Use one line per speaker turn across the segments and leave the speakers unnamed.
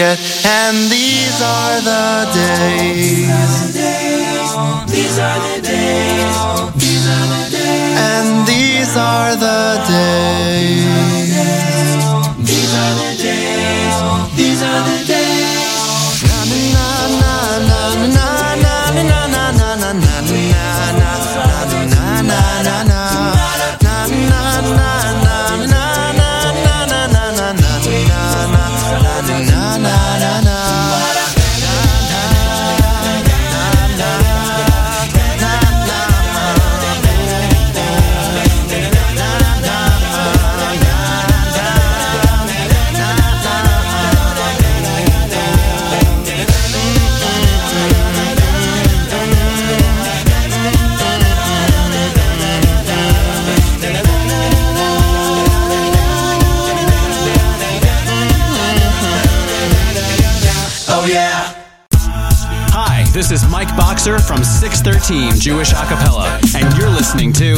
get
Team Jewish Acapella, and you're listening to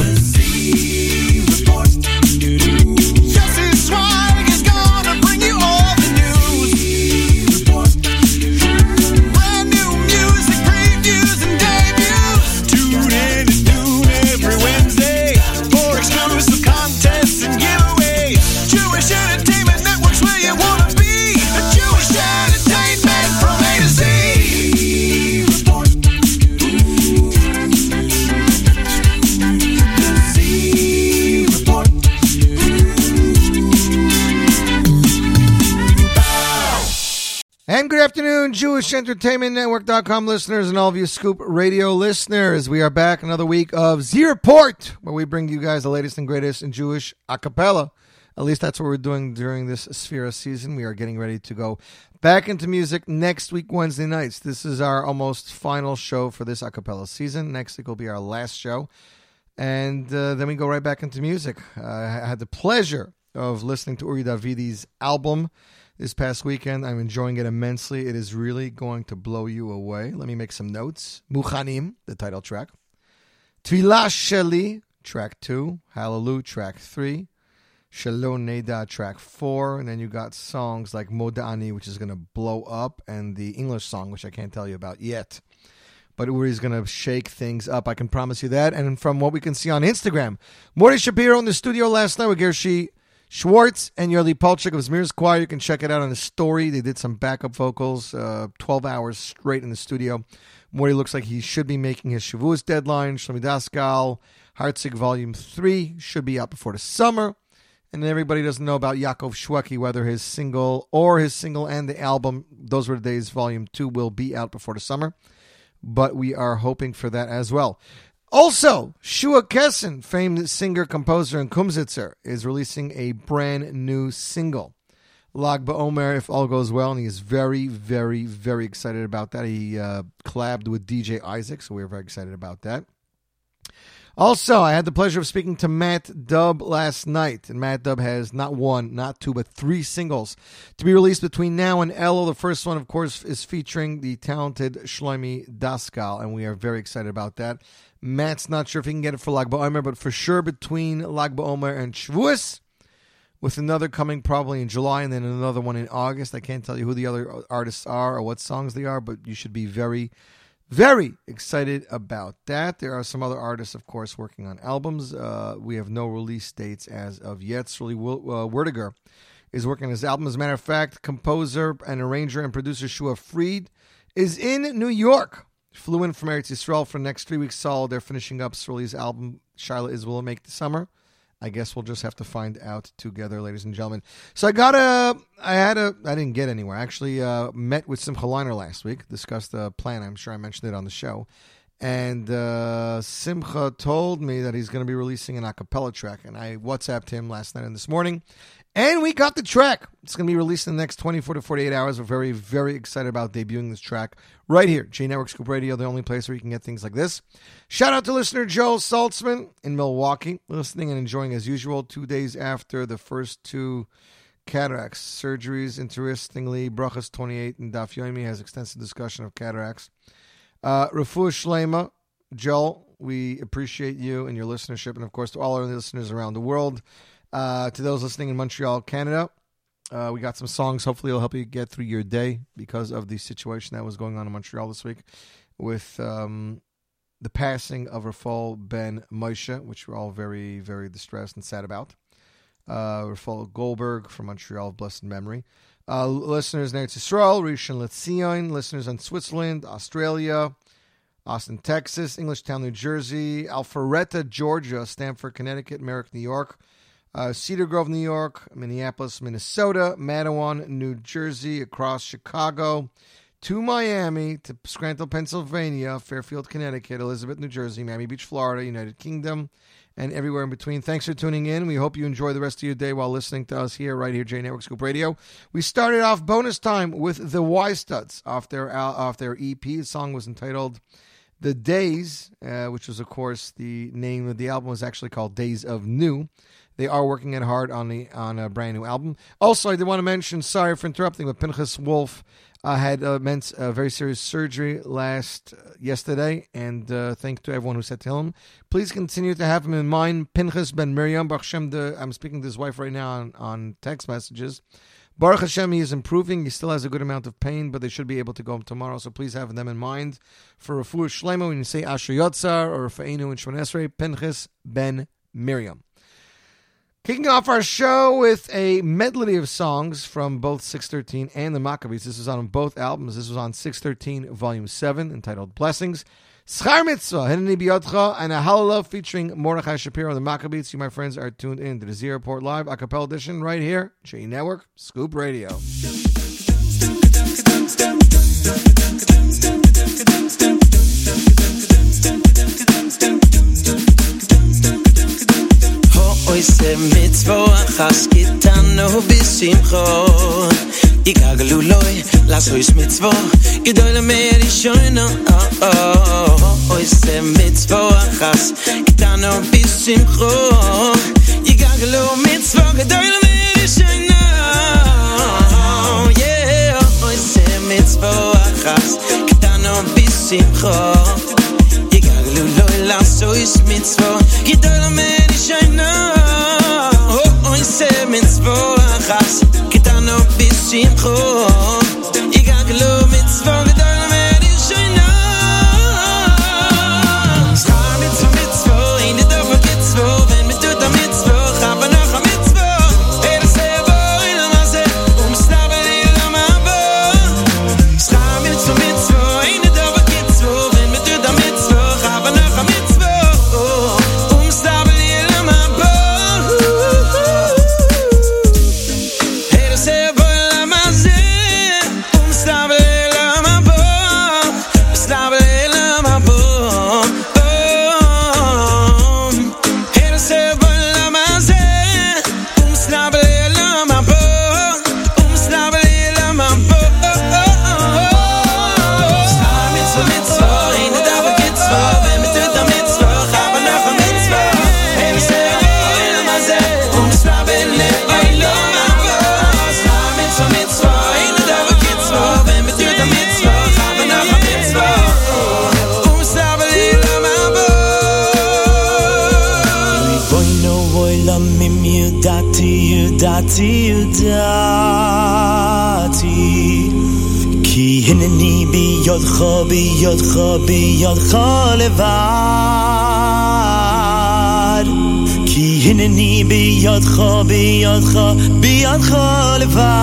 JewishEntertainmentNetwork.com listeners and all of you Scoop Radio listeners. We are back another week of Z Report, where we bring you guys the latest and greatest in Jewish a cappella. At least that's what we're doing during this Sefira season. We are getting ready to go back into music next week, Wednesday nights. This is our almost final show for this a cappella season. Next week will be our last show. And uh, then we go right back into music. Uh, I had the pleasure of listening to Uri Davidi's album this past weekend. I'm enjoying it immensely. It is really going to blow you away. Let me make some notes. Muchanim, the title track. Tfilah Sheli, track two. Hallelujah, track three. Shalom Neda, track four. And then you got songs like Modani, which is going to blow up, and the English song, which I can't tell you about yet. But Uri's going to shake things up. I can promise you that. And from what we can see on Instagram, Morty Shapiro in the studio last night with Gershi Schwartz and Yerli Polchik of Zmir's Choir. You can check it out on the story. They did some backup vocals, uh, 12 hours straight in the studio. Morty looks like he should be making his Shavuos deadline. Shlomi Daskal, Hartzig Volume 3 should be out before the summer. And everybody doesn't know about Yaakov Shweki, whether his single or his single and the album, Those Were the Days Volume 2, will be out before the summer. But we are hoping for that as well. Also, Shua Kessin, famed singer, composer, and kumsitzer, is releasing a brand new single. Lag BaOmer, if all goes well, and he is very, very, very excited about that. He uh, collabed with DJ Isaac, so we're very excited about that. Also, I had the pleasure of speaking to Matt Dubb last night, and Matt Dubb has not one, not two, but three singles to be released between now and Elo. The first one, of course, is featuring the talented Shlomi Daskal, and we are very excited about that. Matt's not sure if he can get it for Lag BaOmer, but for sure between Lag BaOmer and Shavuos, with another coming probably in July and then another one in August. I can't tell you who the other artists are or what songs they are, but you should be very very excited about that. There are some other artists, of course, working on albums. Uh, we have no release dates as of yet. it's Sruly uh, Werdiger is working on his album. As a matter of fact, composer and arranger and producer Shua Fried is in New York. Flew in from Eretz Yisrael for the next three weeks solid. They're finishing up Sruly's album, Shaila Is Will Make the Summer. I guess we'll just have to find out together, ladies and gentlemen. So I got a, I had a, I didn't get anywhere. I actually uh, met with Simcha Leiner last week, discussed the plan. I'm sure I mentioned it on the show. And uh, Simcha told me that he's going to be releasing an acapella track. And I WhatsApped him last night and this morning. And we got the track. It's going to be released in the next 24 to 48 hours. We're very, very excited about debuting this track right here. J Network Scoop Radio, the only place where you can get things like this. Shout out to listener Joe Saltzman in Milwaukee, listening and enjoying as usual two days after the first two cataracts surgeries. Interestingly, Brachas 28 and Daf Yomi has extensive discussion of cataracts. Uh, Refuah Shlema, Joel, we appreciate you and your listenership, and of course to all our listeners around the world. Uh, to those listening in Montreal, Canada, uh, we got some songs. Hopefully, it'll help you get through your day because of the situation that was going on in Montreal this week with um, the passing of Rafal Ben Moshe, which we're all very, very distressed and sad about. Uh, Rafal Goldberg from Montreal blessed memory. Uh, listeners in Eretz Yisrael, Rishon LeZion, listeners in Switzerland, Australia, Austin, Texas, Englishtown, New Jersey, Alpharetta, Georgia, Stamford, Connecticut, Merrick, New York, uh, Cedar Grove, New York, Minneapolis, Minnesota, Matawan, New Jersey, across Chicago, to Miami, to Scranton, Pennsylvania, Fairfield, Connecticut, Elizabeth, New Jersey, Miami Beach, Florida, United Kingdom, and everywhere in between. Thanks for tuning in. We hope you enjoy the rest of your day while listening to us here, right here, J Network Scoop Radio. We started off bonus time with the Y Studs off their off their EP. The song was entitled "The Days," uh, which was, of course, the name of the album was actually called "Days of New." They are working it hard on the on a brand new album. Also, I did want to mention. Sorry for interrupting, but Pinchas Wolf uh, had uh, a very serious surgery last uh, yesterday, and uh, thank to everyone who said to him. Please continue to have him in mind. Pinchas Ben Miriam Baruch Hashem. I'm speaking to his wife right now on, on text messages. Baruch Hashem, he is improving. He still has a good amount of pain, but they should be able to go home tomorrow. So please have them in mind for Refuah Shlema when you say Asher Yotzar or Fa'inu and Shemon Esrei, Pinchas Ben Miriam. Kicking off our show with a medley of songs from both 613 and the Maccabees. This was on both albums. This was on 613, Volume 7, entitled Blessings. Schar Mitzvah, Biyotcha, and a Hallel featuring Mordechai Shapiro and the Maccabees. You, my friends, are tuned in to the Z Report Live, a cappella edition, right here, J Network, Scoop Radio.
oy se achas gitan no bis im loy las oy mit zwo gedoyle mer shoyno oy se mit zwo achas gitan no bis im kho ik aglu mit mer shoyno yeah oy se achas gitan no
bis im loy Gidol a man, ich I know simchon دیهننی بیاد خوابی یاد خوابی یاد خال ور نی بیاد خوابی یاد خواب یاد خال ور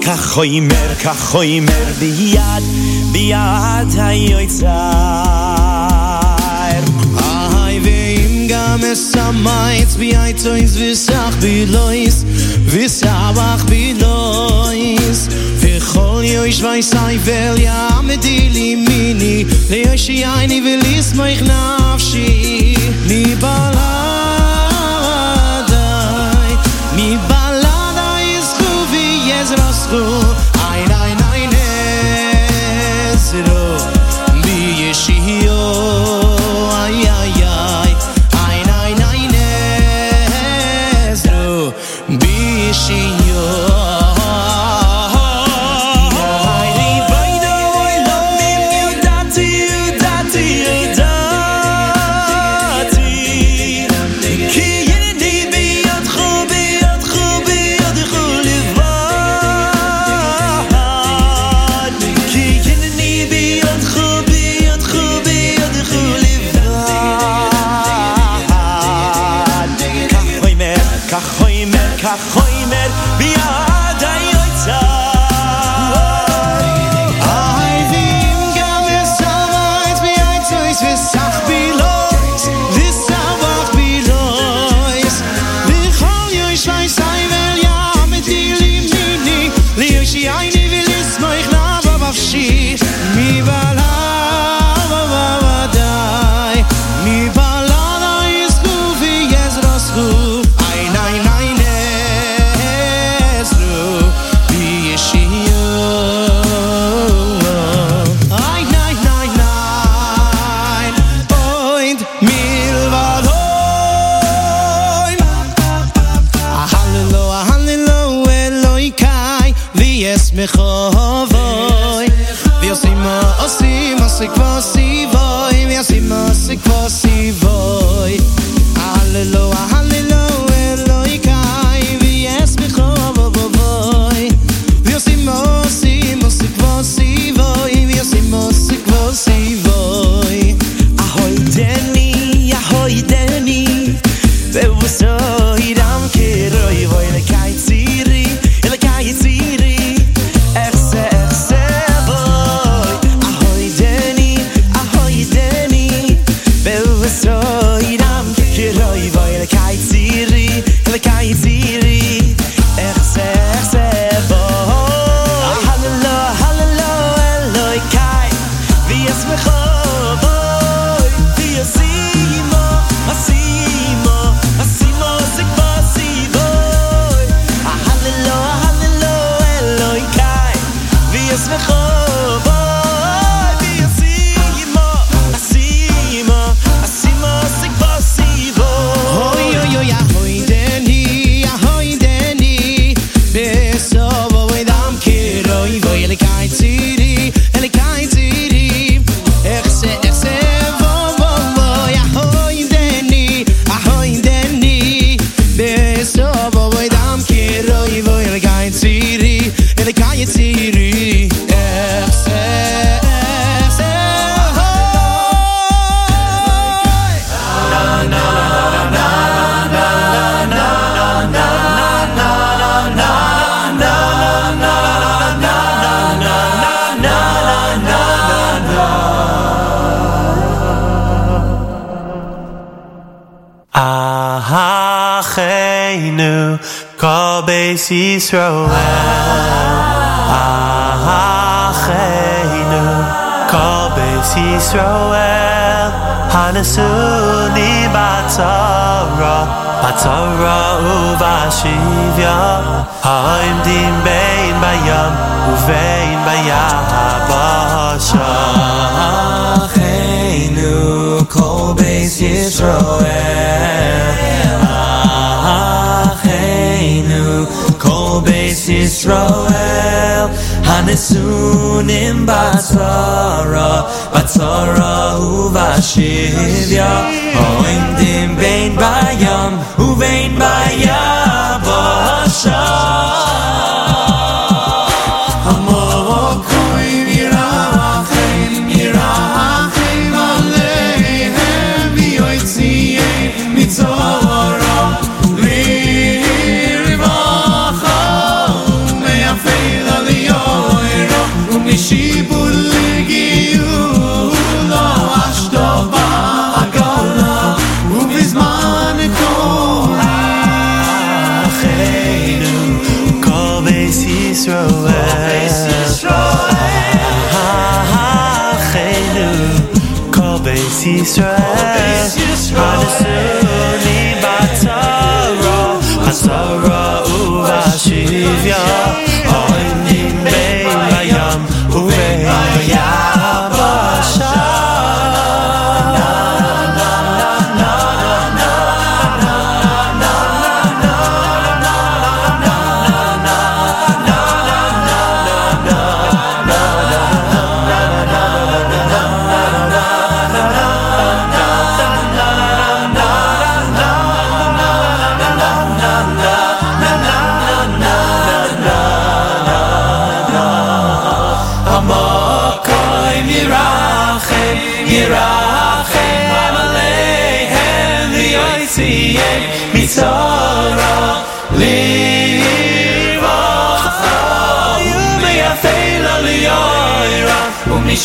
کخوی مر کخوی مر بیاد
بیاد هیوی تر mes samayts bi ay tsoyts visach bi lois visach bi lois. Vi khol yo ich weis ay vel ya mit di mini le yo shi ay ni velis moich nafshi ni
bala Kol Beis Yisroel Acheinu Kol Beis Yisroel Hanesuni Batzara Batzara Uvashivya Ha'imdim Bein Bayam Uvein Bayabasha
Acheinu kol beis Yisroel Acheinu kol beis Yisroel Hanesunim batzara Batzara uvashivya Oimdim bein bayam Uvein bayabasha
Kol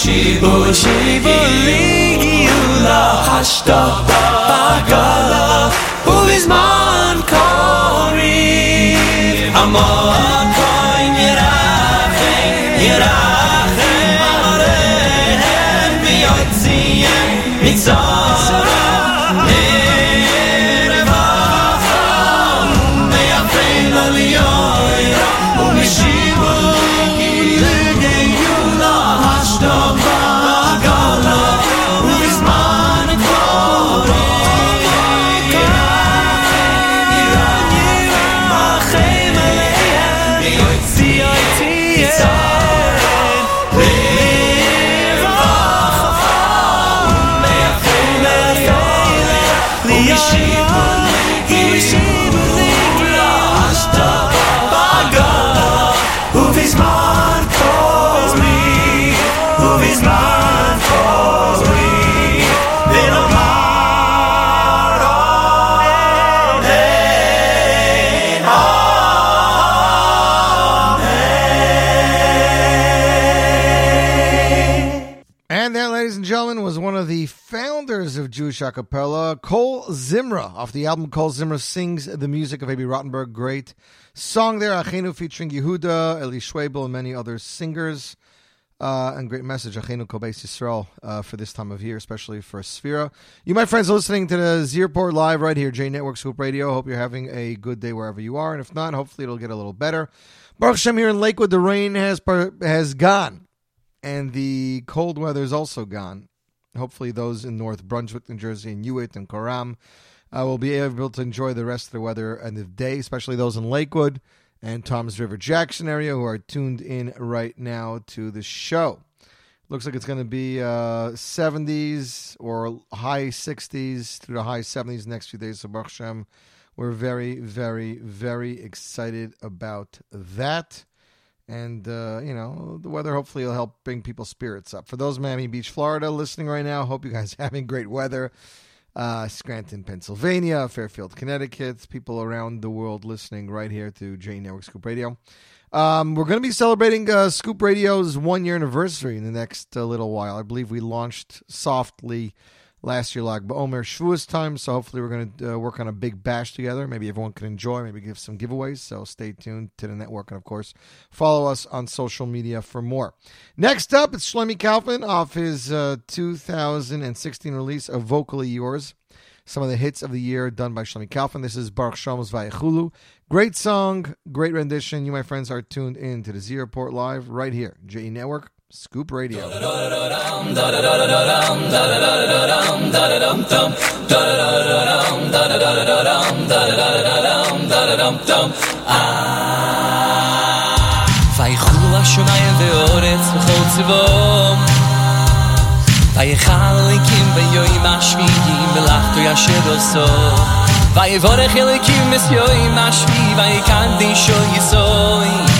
u'mishibu shibu ligiyula hashta ba'agala u'bizman koriv Hamokoim yirachem, yirachem aleihem v'yotziyeh mitzora lirvacha
Jewish Acapella, Kol Zimra, off the album Kol Zimra Sings the Music of Abie Rotenberg. Great song there, Achenu featuring Yehuda, Eli Schwebel, and many other singers. Uh, and great message, Achenu Kobeis Yisrael, uh, for this time of year, especially for Sefira. You, my friends, are listening to the Z Report Live right here, J Network Scoop Radio. Hope you're having a good day wherever you are. And if not, hopefully it'll get a little better. Baruch Hashem here in Lakewood, the rain has par- has gone and the cold weather is also gone. Hopefully, those in North Brunswick, New Jersey, and Hewitt and Coram uh, will be able to enjoy the rest of the weather and the day, especially those in Lakewood and Tom's River Jackson area who are tuned in right now to the show. Looks like it's going to be uh, 70s or high 60s through the high 70s next few days. So, Baruch Hashem, we're very, very, very excited about that. And, uh, you know, the weather hopefully will help bring people's spirits up. For those Miami Beach, Florida listening right now, hope you guys are having great weather. Uh, Scranton, Pennsylvania, Fairfield, Connecticut, people around the world listening right here to J Network Scoop Radio. Um, we're going to be celebrating uh, Scoop Radio's one year anniversary in the next uh, little while. I believe we launched softly last year, Lag Ba'omer Shavuos time. So hopefully we're going to uh, work on a big bash together. Maybe everyone can enjoy. Maybe give some giveaways. So stay tuned to the network and of course follow us on social media for more. Next up, it's Shlomi Kaufman off his uh, 2016 release of Vocally Yours. Some of the hits of the year done by Shlomi Kaufman. This is Baruch Shalom's Vayechulu. Great song, great rendition. You, my friends, are tuned in to the Z Report Live right here, JE Network, Scoop Radio.
ויחולו השמיים ואורץ וכל צבאום ויכל אליקים ביום השביעים ולחתו ישר עושו ויבורך אליקים מסיום השביעי ויקדישו יסוי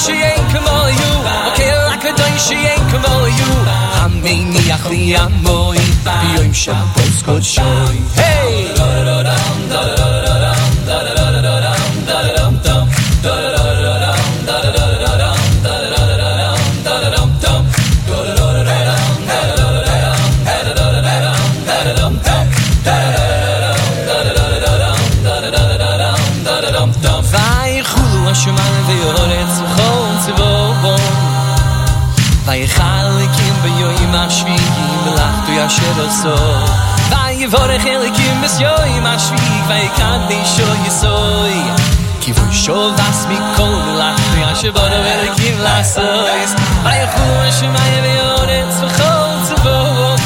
הקדוש שיין כמו יו אוקיל הקדוש שיין כמו יו המניח לי המוי ביום שבוס קודשוי היי ולחתו ישר עשו ויבורך אליקים בסיום השביעי ויקדישו יסוי כי בושו ועצמי כל מלאכתו ישר בורו אליקים לעשויס ויחולו השמיים ויורץ וכל צבאום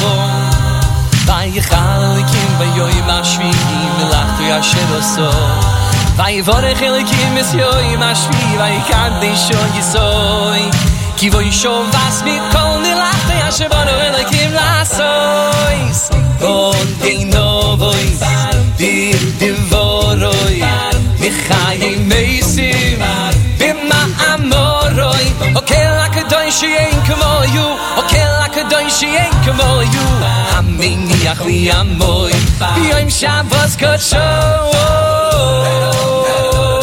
ויכל אליקים ביום השביעי מלאכתו ישר עשו ויבורך אליקים es יום השביעי ויקדישו יסוי כי בו ישוב ועצמי כל נלחת ישר בורו אליקים לעשויס בון דינובוי ביר דבורוי מחיים מייסים במה אמורוי אוקיל הקדוש שיין כמו יו אוקיל הקדוש שיין כמו יו המניח לי המוי ביום שבוס קודשו
Riboin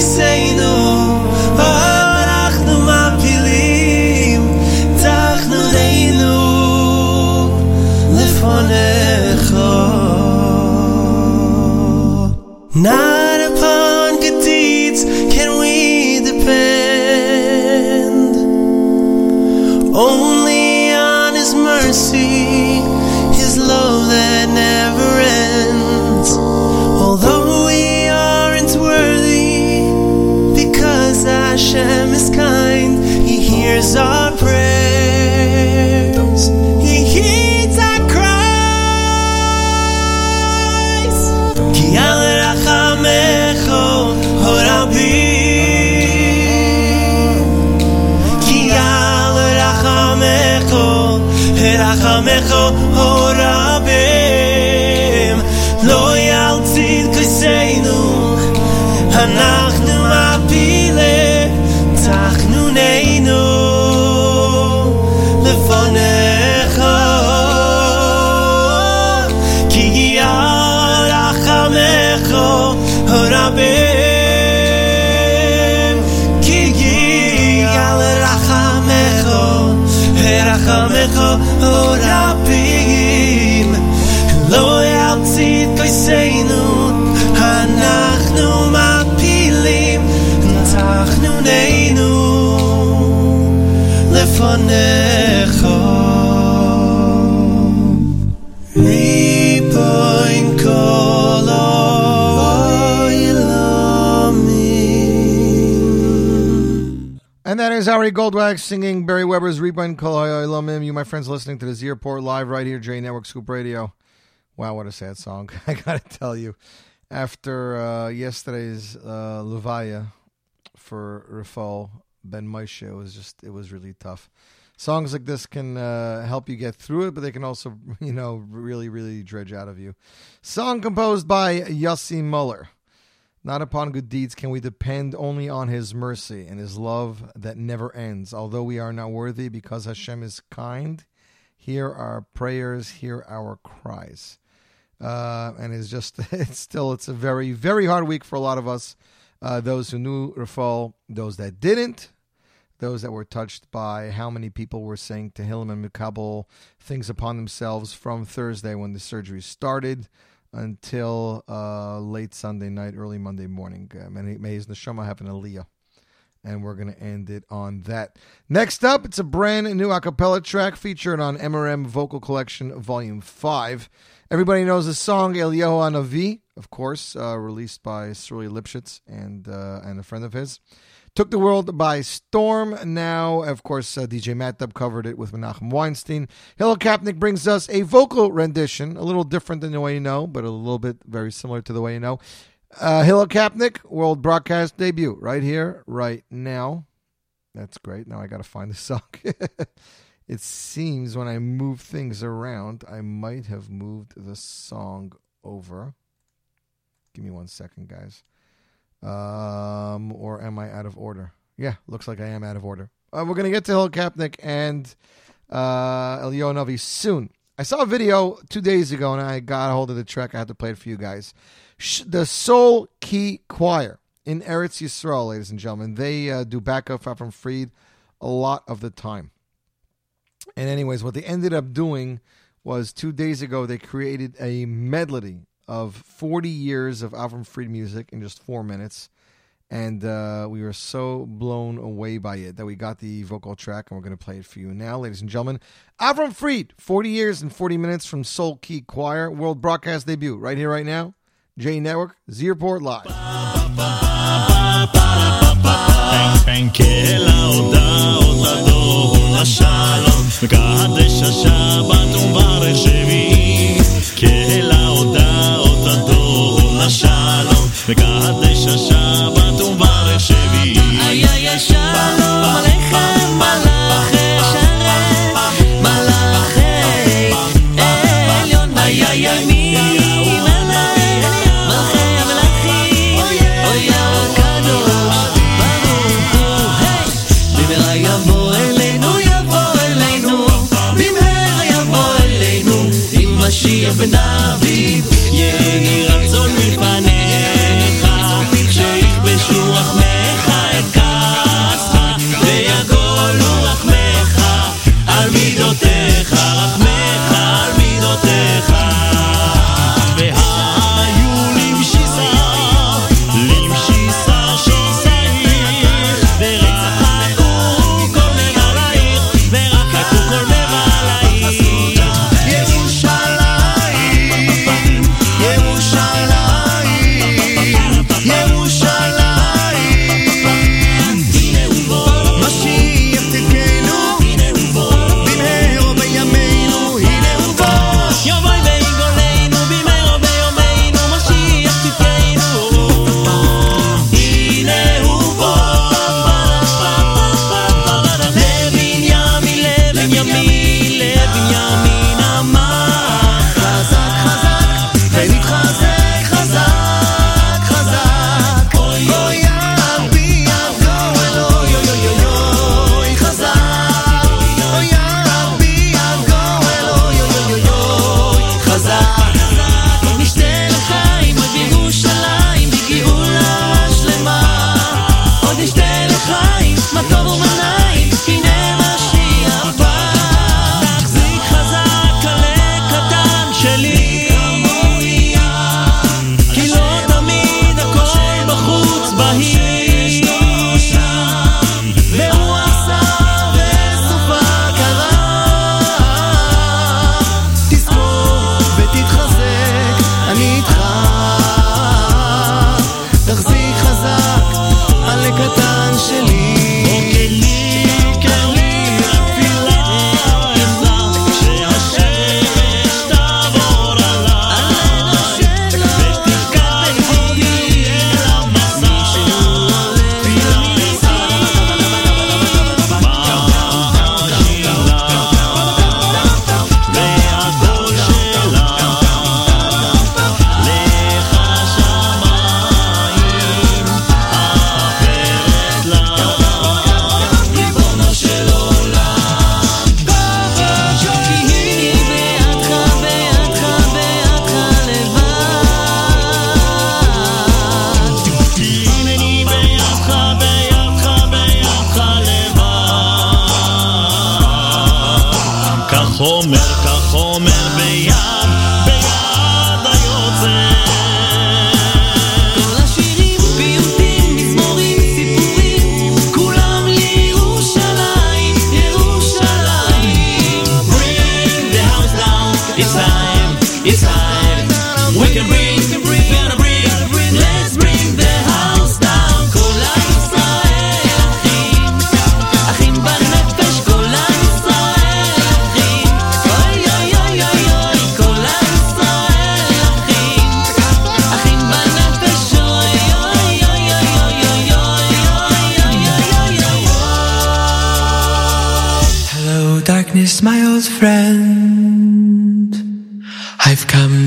say is
Ari Goldwag singing Barry Weber's Rebind Kol Hayolomim. You, my friends, listening to the Z Report live right here, J Network Scoop Radio. Wow, what a sad song. I gotta tell you. After uh, yesterday's uh, for Rafal Ben Moshe, it was just, it was really tough. Songs like this can uh, help you get through it, but they can also, you know, really, really dredge out of you. Song composed by Yossi Muller. Not upon good deeds can we depend only on his mercy and his love that never ends. Although we are not worthy because Hashem is kind, hear our prayers, hear our cries. Uh, and it's just, it's still, it's a very, very hard week for a lot of us. Uh, those who knew Rafal, those that didn't, those that were touched by how many people were saying Tehillim and Mikabel things upon themselves from Thursday when the surgery started until uh, late Sunday night, early Monday morning. Uh, may, may his neshama have an aliyah. And we're going to end it on that. Next up, it's a brand new a cappella track featured on MRM Vocal Collection Volume 5. Everybody knows the song El Eliyahu Anavi, of course, uh, released by Sruly Lipschitz and, uh, and a friend of his. Took the world by storm. Now, of course, uh, DJ Matt Dubb covered it with Menachem Weinstein. Hillel Kapnick brings us a vocal rendition, a little different than the way you know, but a little bit very similar to the way you know. Uh, Kapnick, world broadcast debut, right here, right now. That's great. Now I got to find the song.
It seems when I move things around, I might have moved the song over. Give me one second, guys. Um, or am I out of order? Yeah, looks like I am out of order. Uh, we're gonna get to Hill Kapnick and uh, Elio Novi soon. I saw a video two days ago, and I got a hold of the track. I had to play it for you guys. The Soul Key Choir in Eretz Yisrael, ladies and gentlemen. They uh, do backup from Fried a lot of the time. And anyways, what they ended up doing was two days ago they created a medley of 40 years of Avram Fried music in just four minutes. And uh, we were so blown away by it that we got the vocal track and we're going to play it for you now, ladies and gentlemen. Avram Fried, 40 years and 40 minutes from Soul Key Choir, world broadcast debut, right here, right now. J Network,
Z Report Live. God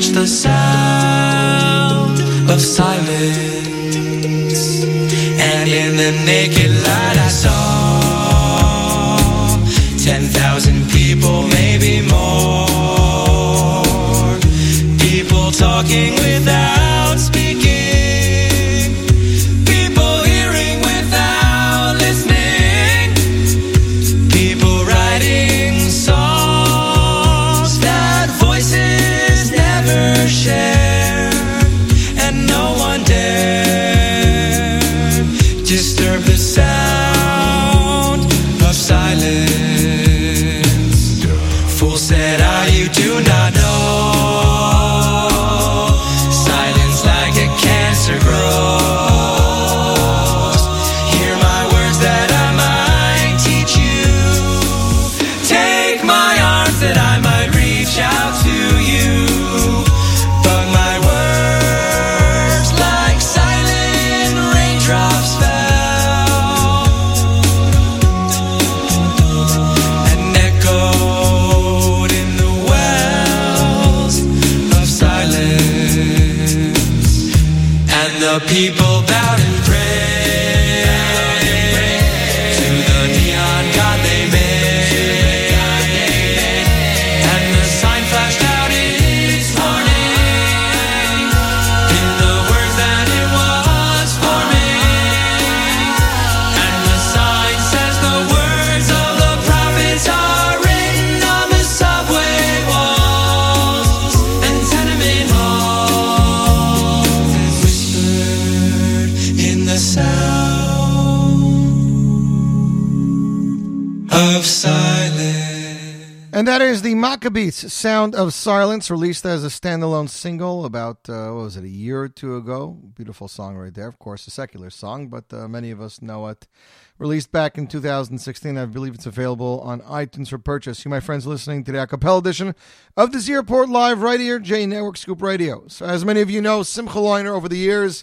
touched the sound of silence. And in the naked light, I saw 10,000 that
is the Maccabeats Sound of Silence, released as a standalone single about, uh, what was it, a year or two ago? Beautiful song right there. Of course, a secular song, but uh, many of us know it. Released back in 2016. I believe it's available on iTunes for purchase. You, my friends, listening to the acapella edition of the Z Report Live right here, J Network Scoop Radio. So, as many of you know, Simcha Leiner over the years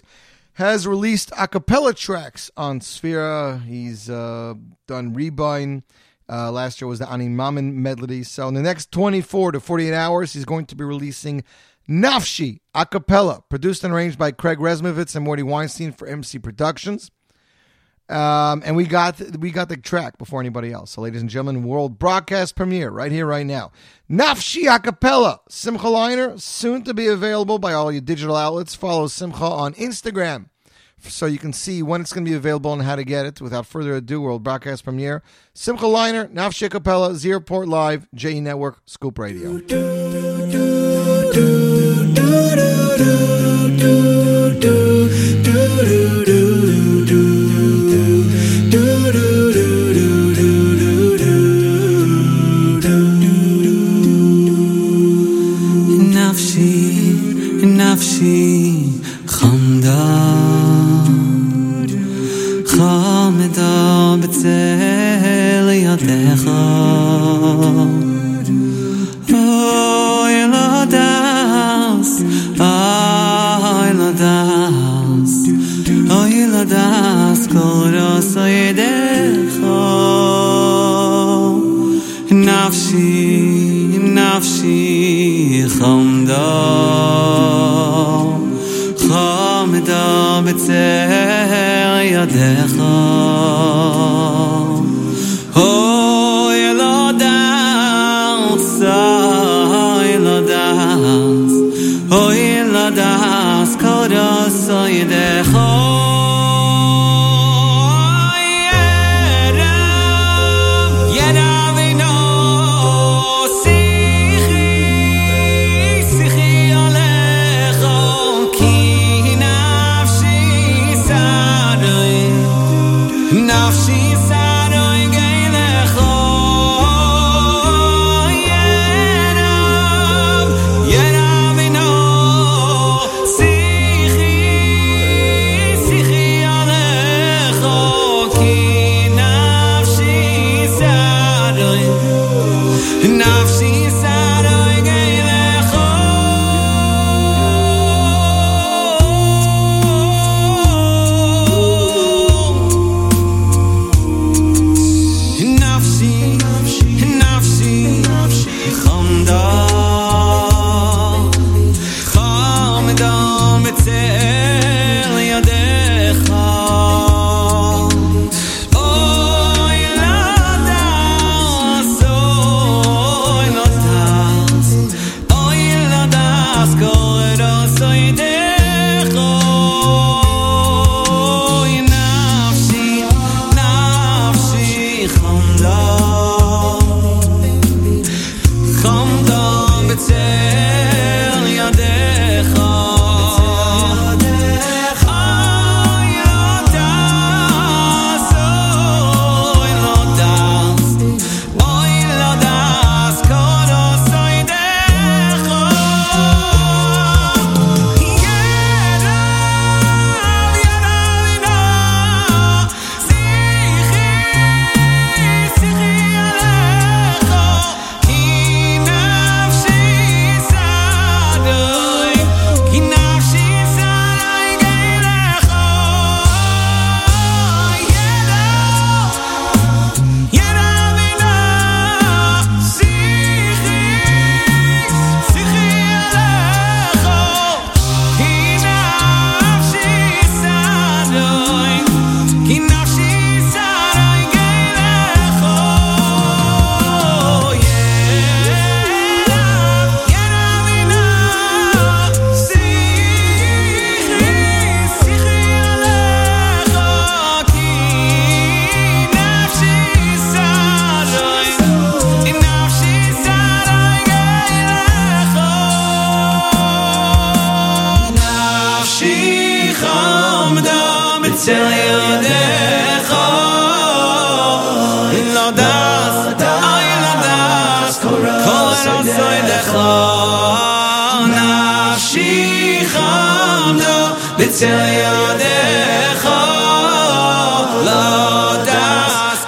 has released a cappella tracks on Sefira. He's uh, done Rebind. Uh, last year was the Ani Maamin medley. So in the next 24 to 48 hours, he's going to be releasing Nafshi a cappella, produced and arranged by Craig Resmovitz and Morty Weinstein for MC Productions. Um, and we got we got the track before anybody else. So, ladies and gentlemen, world broadcast premiere right here, right now. Nafshi a cappella, Simcha Leiner, soon to be available by all your digital outlets. Follow Simcha on Instagram so you can see when it's going to be available and how to get it. Without further ado, world broadcast premiere. Simcha Leiner, Nafshi a cappella, Z Report Live, J Network, Scoop Radio.
answer Oh. ציודך לא דס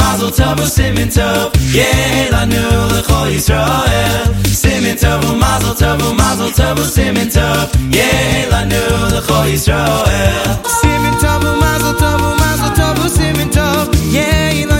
mazel, double simmin' toe Yel anur l'chol Yisrael. Simin tov u'mazal tov u'mazal tov u'simin tov Yel anur l'chol Yisrael. Simin tov u'mazal tov u'mazal tov u'simin tov Yel anur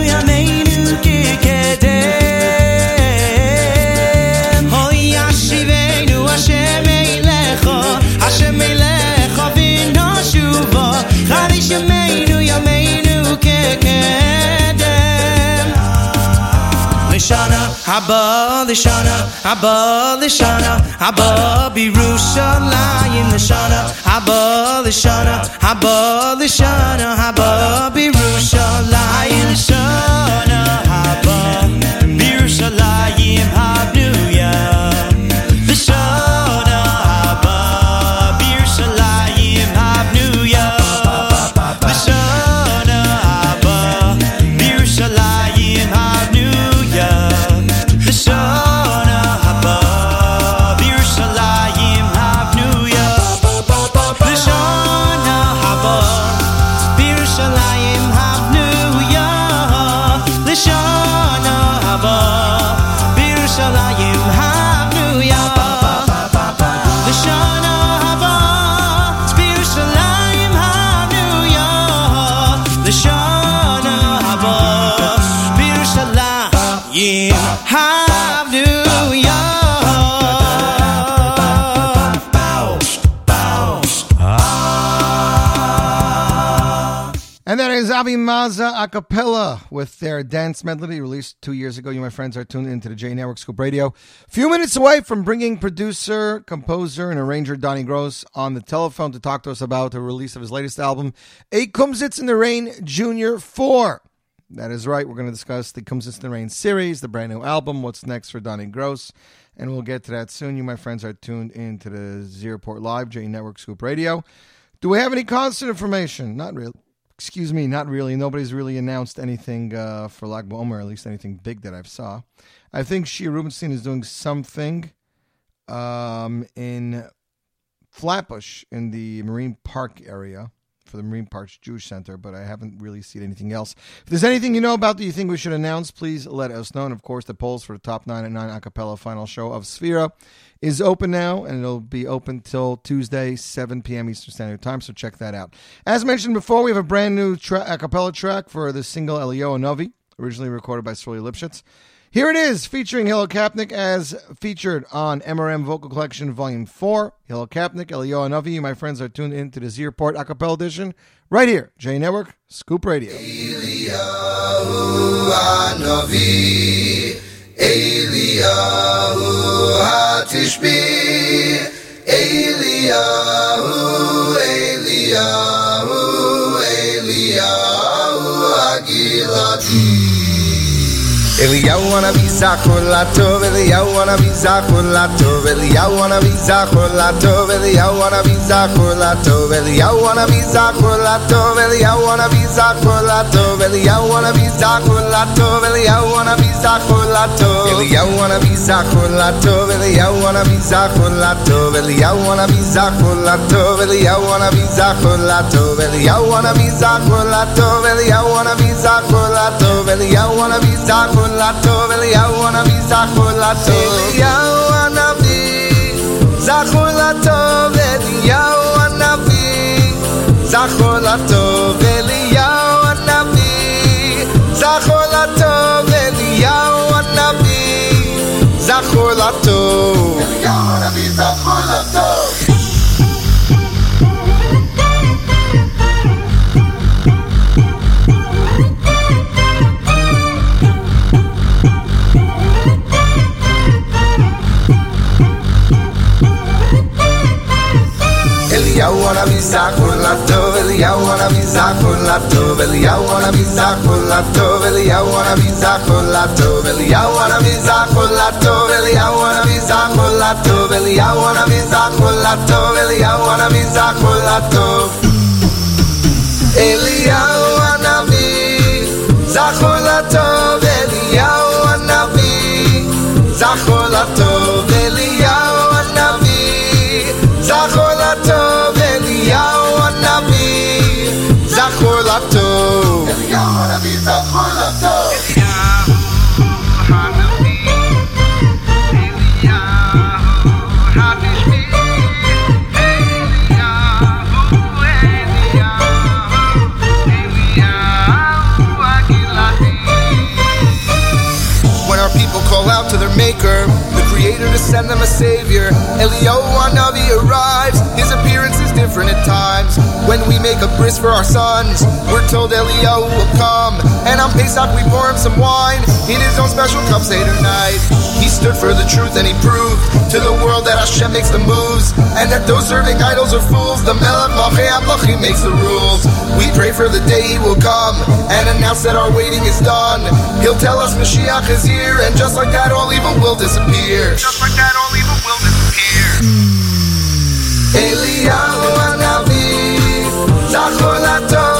Abba Lishana, Abba Lishana, Abba Birushalayim Lishana, Abba Lishana, Abba Lishana, Abba Birushalayim Lishana, Abba Birushalayim Lishana.
And Avi Maza a cappella with their dance medley released two years ago. You, my friends, are tuned into the J Network Scoop Radio. Few minutes away from bringing producer, composer, and arranger Donnie Gross on the telephone to talk to us about the release of his latest album, A Kumsitz in the Rain Junior 4. That is right. We're going to discuss the Kumsitz in the Rain series, the brand new album, what's next for Donnie Gross, and we'll get to that soon. You, my friends, are tuned into the Z Report Live, J Network Scoop Radio. Do we have any concert information? Not really. Excuse me, not really. Nobody's really announced anything uh, for Lag BaOmer, at least anything big that I've saw. I think Shia Rubenstein is doing something um, in Flatbush in the Marine Park area for the Marine Parks Jewish Center, but I haven't really seen anything else. If there's anything you know about that you think we should announce, please let us know. And of course, the polls for the top nine and nine acapella final show of Sefira is open now, and it'll be open till Tuesday, 7 p.m. Eastern Standard Time. So check that out. As mentioned before, we have a brand new tra- acapella track for the single Elio Novi, originally recorded by Sruly Lipschitz. Here it is, featuring Hillel Kapnick as featured on MRM Vocal Collection Volume 4. Hillel Kapnick, Elio Novi, my friends, are tuned in to the Z Report Acapella Edition right here, J Network, Scoop Radio.
Eliyahu Hatishbi, Eliyahu, Eliyahu, Eliyahu Agilati. Eliyahu wanna be Zachulatov, Eliyahu wanna be Zachulatov, Eliyahu wanna be Zachulatov, Eliyahu wanna be Zachulatov, Eliyahu wanna be Zachulatov, Eliyahu wanna be Zachulatov, Eliyahu wanna be Zachulatov, Eliyahu wanna be Zachulatov, Eliyahu wanna be Zachulatov, Eliyahu wanna be Zachulatov, Eliyahu wanna be Zachulatov, Eliyahu wanna be Zachulatov, Eliyahu wanna be Zachulatov, Eliyahu wanna be Zachulatov, Eliyahu wanna be להטוב, אליהו הנביא זכו לטוב. אליהו הנביא זכו לטוב, אליהו הנביא זכו לטוב, אליהו הנביא זכו לטוב, אליהו הנביא זכו לטוב. אליהו הנביא זכו לטוב. Eliyahu wanna be Zachulatov, Eliyahu wanna be Zachulatov, Eliyahu wanna be Zachulatov, Eliyahu wanna be Zachulatov, Eliyahu wanna be Zachulatov, Eliyahu wanna be Zachulatov, Eliyahu wanna be Zachulatov, Eliyahu wanna be Zachulatov. Eliyahu wanna be Zachulatov, Eliyahu wanna be Zachulatov, maker, the creator to send them a savior. Eliyahu Hanavi arrives, his appearance is different at times. When we make a bris for our sons, we're told Eliyahu will come. And on Pesach we pour him some wine in his own special cup Seder night. He stood for the truth and he proved to the world that Hashem makes the moves and that those serving idols are fools. The Melech Malchei makes the rules. We pray for the day he will come and announce that our waiting is done. He'll tell us Mashiach is here, and just like that, all evil will disappear. Just like that, all evil will disappear. Eliyahu chocolate.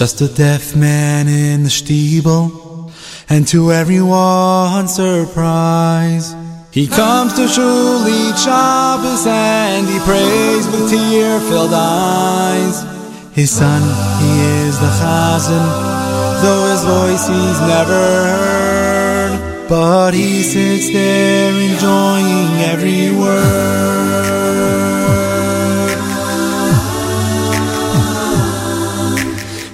Just a deaf man in the steeple, and to everyone's surprise, he comes to shul each Shabbos and he prays with tear-filled eyes. His son, he is the Chazan, though his voice he's never heard, but he sits there enjoying every word.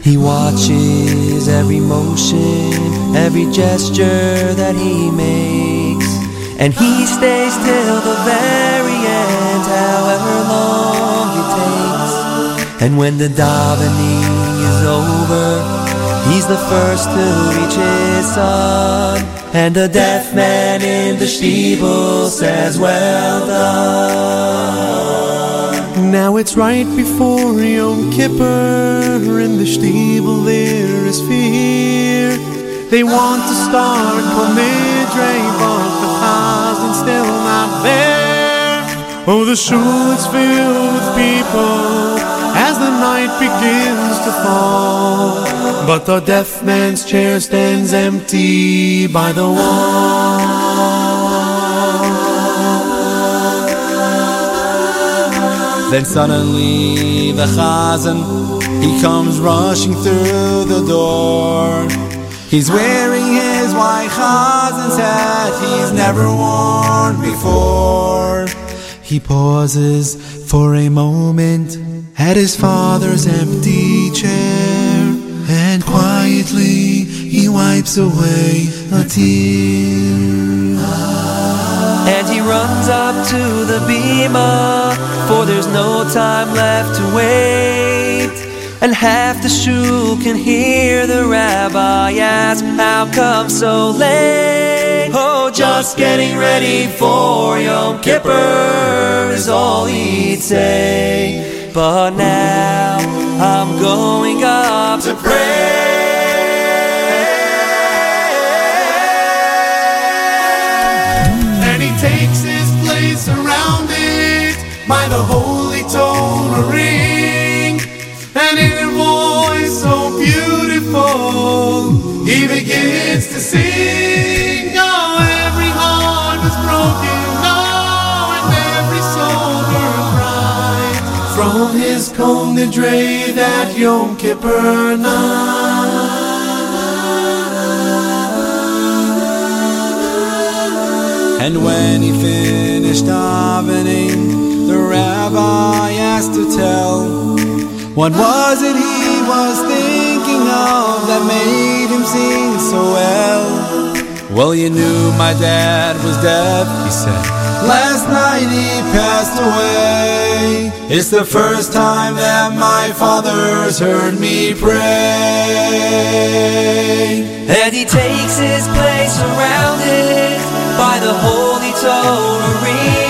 He watches every motion, every gesture that he makes, and he stays till the very end, however long it takes. And when the davening is over, he's the first to reach his son, and the deaf man in the steeple says, "Well done."
Now it's right before Yom Kippur. In the steeple there is fear. They want to start Kol Nidre, but the Chazan's still not there. Oh, the shul is filled with people as the night begins to fall. But the deaf man's chair stands empty by the wall. Then suddenly the Chazan, he comes rushing through the door. He's wearing his white Chazan's hat he's never worn before. He pauses for a moment at his father's empty chair and quietly he wipes away a tear.
And he runs up to the bima, for there's no time left to wait. And half the shul can hear the rabbi ask, How come so late? Oh, just getting ready for Yom Kippur is all he'd say. But now I'm going up to
ring. And in a voice so beautiful, he begins to sing. Oh, every heart was broken, oh, and every soul burned bright. From his Kol Nidre that Yom Kippur night. And when he finished davening, the rabbi asked to tell what was it he was thinking of that made him sing so well. Well, you knew my dad was deaf, he said. Last night he passed away. It's the first time that my father's heard me pray.
And he takes his place surrounded by the holy Torah.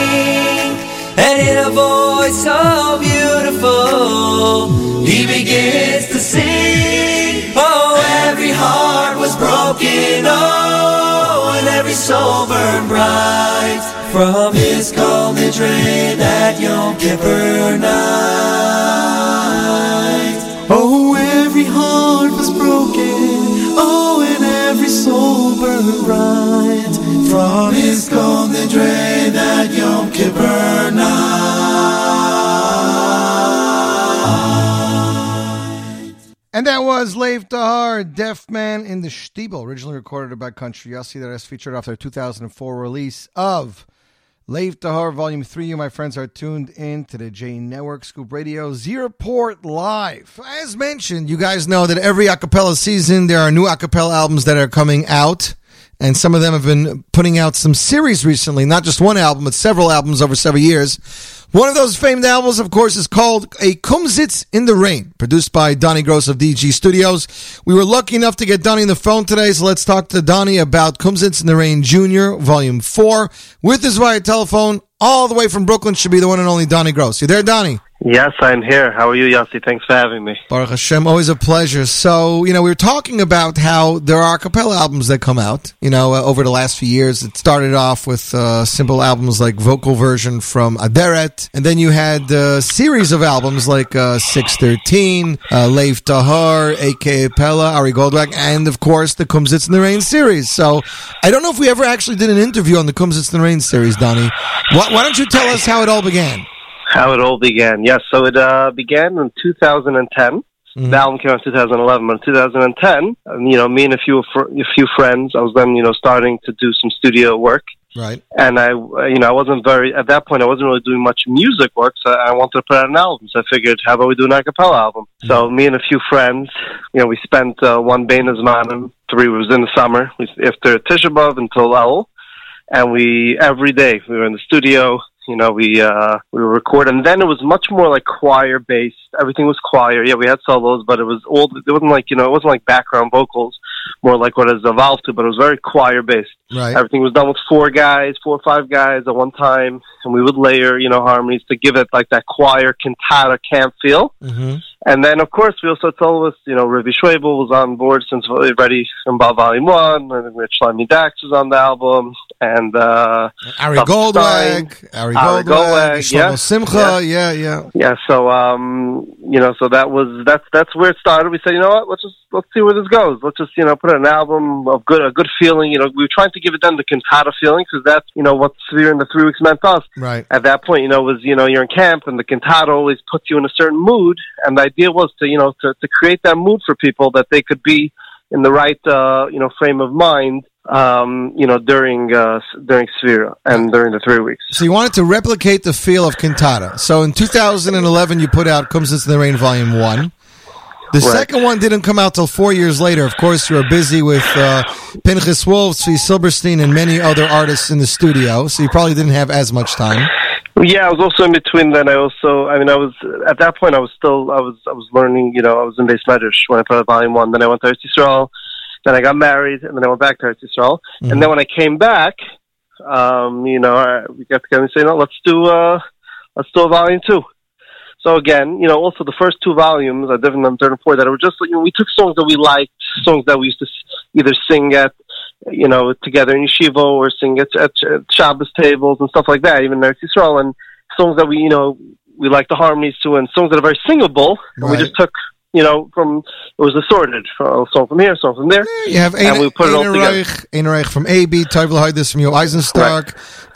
And in a voice so beautiful, he begins to sing. Oh, every heart was broken, oh, and every soul burned bright.
from his Kol Nidre that Yom Kippur night. Oh, every heart was broken. Oh, and every soul burned bright from his Kol Nidre that Yom Kippur night.
And that was Lev Tahor, Deaf Man in the Stiebel, originally recorded by Country Yossi, that is featured off their 2004 release of Lev Tahor Volume 3. You, my friends, are tuned in to the J Network Scoop Radio Port Live. As mentioned, you guys know that every acapella season there are new acapella albums that are coming out. And some of them have been putting out some series recently, not just one album, but several albums over several years. One of those famed albums, of course, is called A Kumsitz in the Rain, produced by Donnie Gross of DG Studios. We were lucky enough to get Donnie on the phone today, so let's talk to Donnie about Kumsitz in the Rain Jr., Volume 4. With his via telephone, all the way from Brooklyn, should be the one and only Donnie Gross. You there, Donnie?
Yes, I'm here. How are you, Yossi? Thanks for having me.
Baruch Hashem, always a pleasure. So, you know, we were talking about how there are a cappella albums that come out, you know, uh, over the last few years. It started off with uh, simple albums like Vocal Version from Aderet, and then you had a series of albums like uh, 613, uh, Lev Tahor, A.K.A. Pella, Ari Goldwag, and of course the Kumsitz in the Rain series. So, I don't know if we ever actually did an interview on the Kumsitz in the Rain series, Donnie. Why, why don't you tell us how it all began?
How it all began. Yes, so it uh, began in 2010. The album came out in 2011, but in 2010, um, you know, me and a few fr- a few friends, I was then, you know, starting to do some studio work.
Right.
And I, uh, you know, I wasn't very, at that point, I wasn't really doing much music work, so I wanted to put out an album. So I figured, how about we do an a cappella album? So me and a few friends, you know, we spent uh, one Zmanim, three, was in the summer, we, after Tisha B'Av until Elul, and we, every day, we were in the studio, you know, we uh we would record and then it was much more like choir based. Everything was choir. Yeah, we had solos, but it was all it wasn't like, you know, it wasn't like background vocals, more like what it's evolved to, but it was very choir based.
Right.
Everything was done with four guys, four or five guys at one time, and we would layer, you know, harmonies to give it like that choir cantata camp feel.
Mm-hmm.
And then, of course, we also told us, you know, Ravi Schwebel was on board since already from Volume 1, and we had Shlomi Dax was on the album, and, uh,
Ari Goldwag, Ari Goldwag, Shlomo
yeah.
Simcha, yeah, yeah.
Yeah, so, um, you know, so that was, that's, that's where it started. We said, you know what, let's just, let's see where this goes. Let's just, you know, put an album of good, a good feeling, you know, we were trying to give it then the cantata feeling, because that's, you know, what Sefira in the three weeks meant to us.
Right.
At that point, you know, was, you know, you're in camp, and the cantata always puts you in a certain mood, and the idea was to, you know, to, to create that mood for people that they could be in the right, uh, you know, frame of mind, um, you know, during, uh, during Sefira and during the three weeks.
So you wanted to replicate the feel of cantata. So in 2011, you put out "Kumsitz in the Rain" Volume One. The
Right.
second one didn't come out till four years later. Of course, you were busy with uh, Pinchas Wolf, Tzvi Silberstein, and many other artists in the studio, so you probably didn't have as much time.
Yeah, I was also in between. Then I also, I mean, I was at that point. I was still, I was, I was learning. You know, I was in base medrash when I put out volume one. Then I went to Eretz Yisrael. Then I got married, and then I went back to Eretz Yisrael. And then when I came back, um, you know, I, we got together and say, no, let's do, uh, let's do a volume two. So again, you know, also the first two volumes, are different than third and fourth, that were just, you know, we took songs that we liked, songs that we used to either sing at, you know, together in yeshiva or sing at, at, at Shabbos tables and stuff like that, even Eretz Yisrael, and songs that we, you know, we like the harmonies to, and songs that are very singable, and we just took, you know, from, it was assorted, a song from here, song from there,
You have
and we put it all
Einer
together.
Reich, Reich from AB, Toivel Heidis from Yo Eisenstark,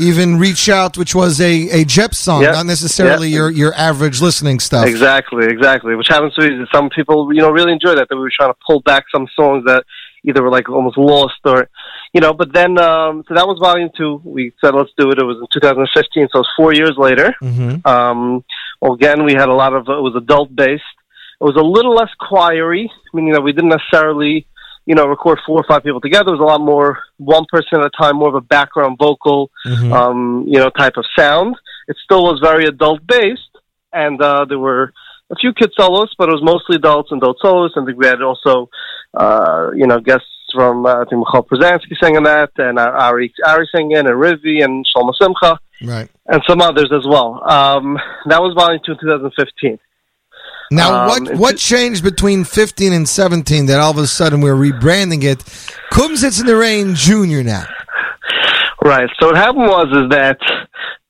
even Reach Out, which was a, a Jep song,
Yeah.
not necessarily
Yeah.
your, your average listening stuff.
Exactly, exactly. Which happens to be some people, you know, really enjoy that. That we were trying to pull back some songs that either were like almost lost or, you know. But then, um, so that was volume two. We said let's do it. It was in 2015, so it was four years later.
Mm-hmm.
Um, well, again, we had a lot of it was adult based. It was a little less choiry, meaning that we didn't necessarily, you know, record four or five people together. It was a lot more one person at a time, more of a background vocal,
Mhm.
um, you know, type of sound. It still was very adult based, and uh, there were a few kid solos, but it was mostly adults and adult solos. And we had also, uh, you know, guests from uh, I think Michal Przansky singing that, and uh, Ari Ari singing, and Rivi and Shlomo Simcha
Right.
and some others as well. Um, that was volume two, 2015.
Now,
Um,
what
and
what changed between 15 and 17 that all of a sudden we're rebranding it? Kumsitz in the Rain Junior now.
Right. So what happened was is that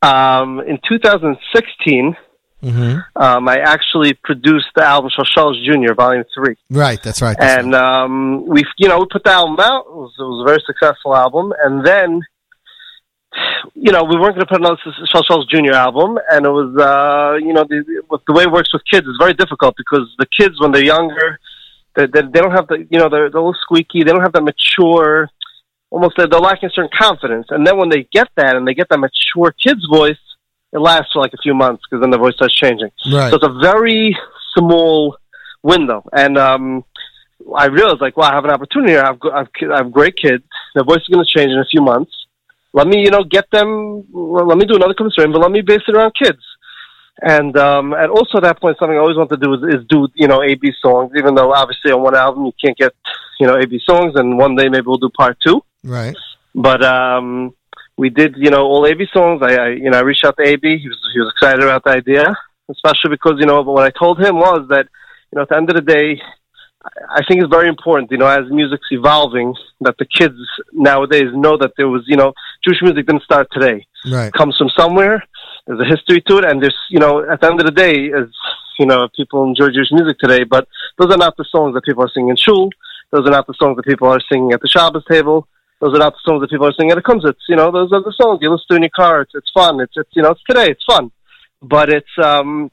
um, in 2016,
hmm
um, I actually produced the album Shalsheles Jr. Volume Three.
Right, that's right. that's
and um, we, you know, we put the album out. It was, it was a very successful album, and then, you know, we weren't going to put another Shalsheles Junior album, and it was, uh, you know, the, the way it works with kids is very difficult because the kids when they're younger, they, they, they don't have the, you know, they're, they're a little squeaky. They don't have that mature, almost they're, they're lacking certain confidence. And then when they get that and they get that mature kid's voice, it lasts for like a few months because then the voice starts changing.
Right.
So it's a very small window, and um, I realized like, wow, I have an opportunity. I have, I have, I have great kids. Their voice is going to change in a few months. Let me, you know, get them. Let me do another concern, but let me base it around kids. And um, and also at that point, something I always want to do is, is do you know A B songs. Even though obviously on one album you can't get you know A B songs, and one day maybe we'll do part two.
Right.
But um, we did, you know, all AB songs. I, I, you know, I reached out to AB. He was, he was excited about the idea, especially because, you know, what I told him was that, you know, at the end of the day, I think it's very important, you know, as music's evolving, that the kids nowadays know that there was, you know, Jewish music didn't start today.
Right.
It comes from somewhere. There's a history to it, and there's, you know, at the end of the day, as you know, people enjoy Jewish music today, but those are not the songs that people are singing in shul. Those are not the songs that people are singing at the Shabbos table. Those are not the songs that people are singing at the Kumsitz. You know, those are the songs you listen to in your car. It's, it's fun. It's, it's, you know, it's today. It's fun. But it's, um,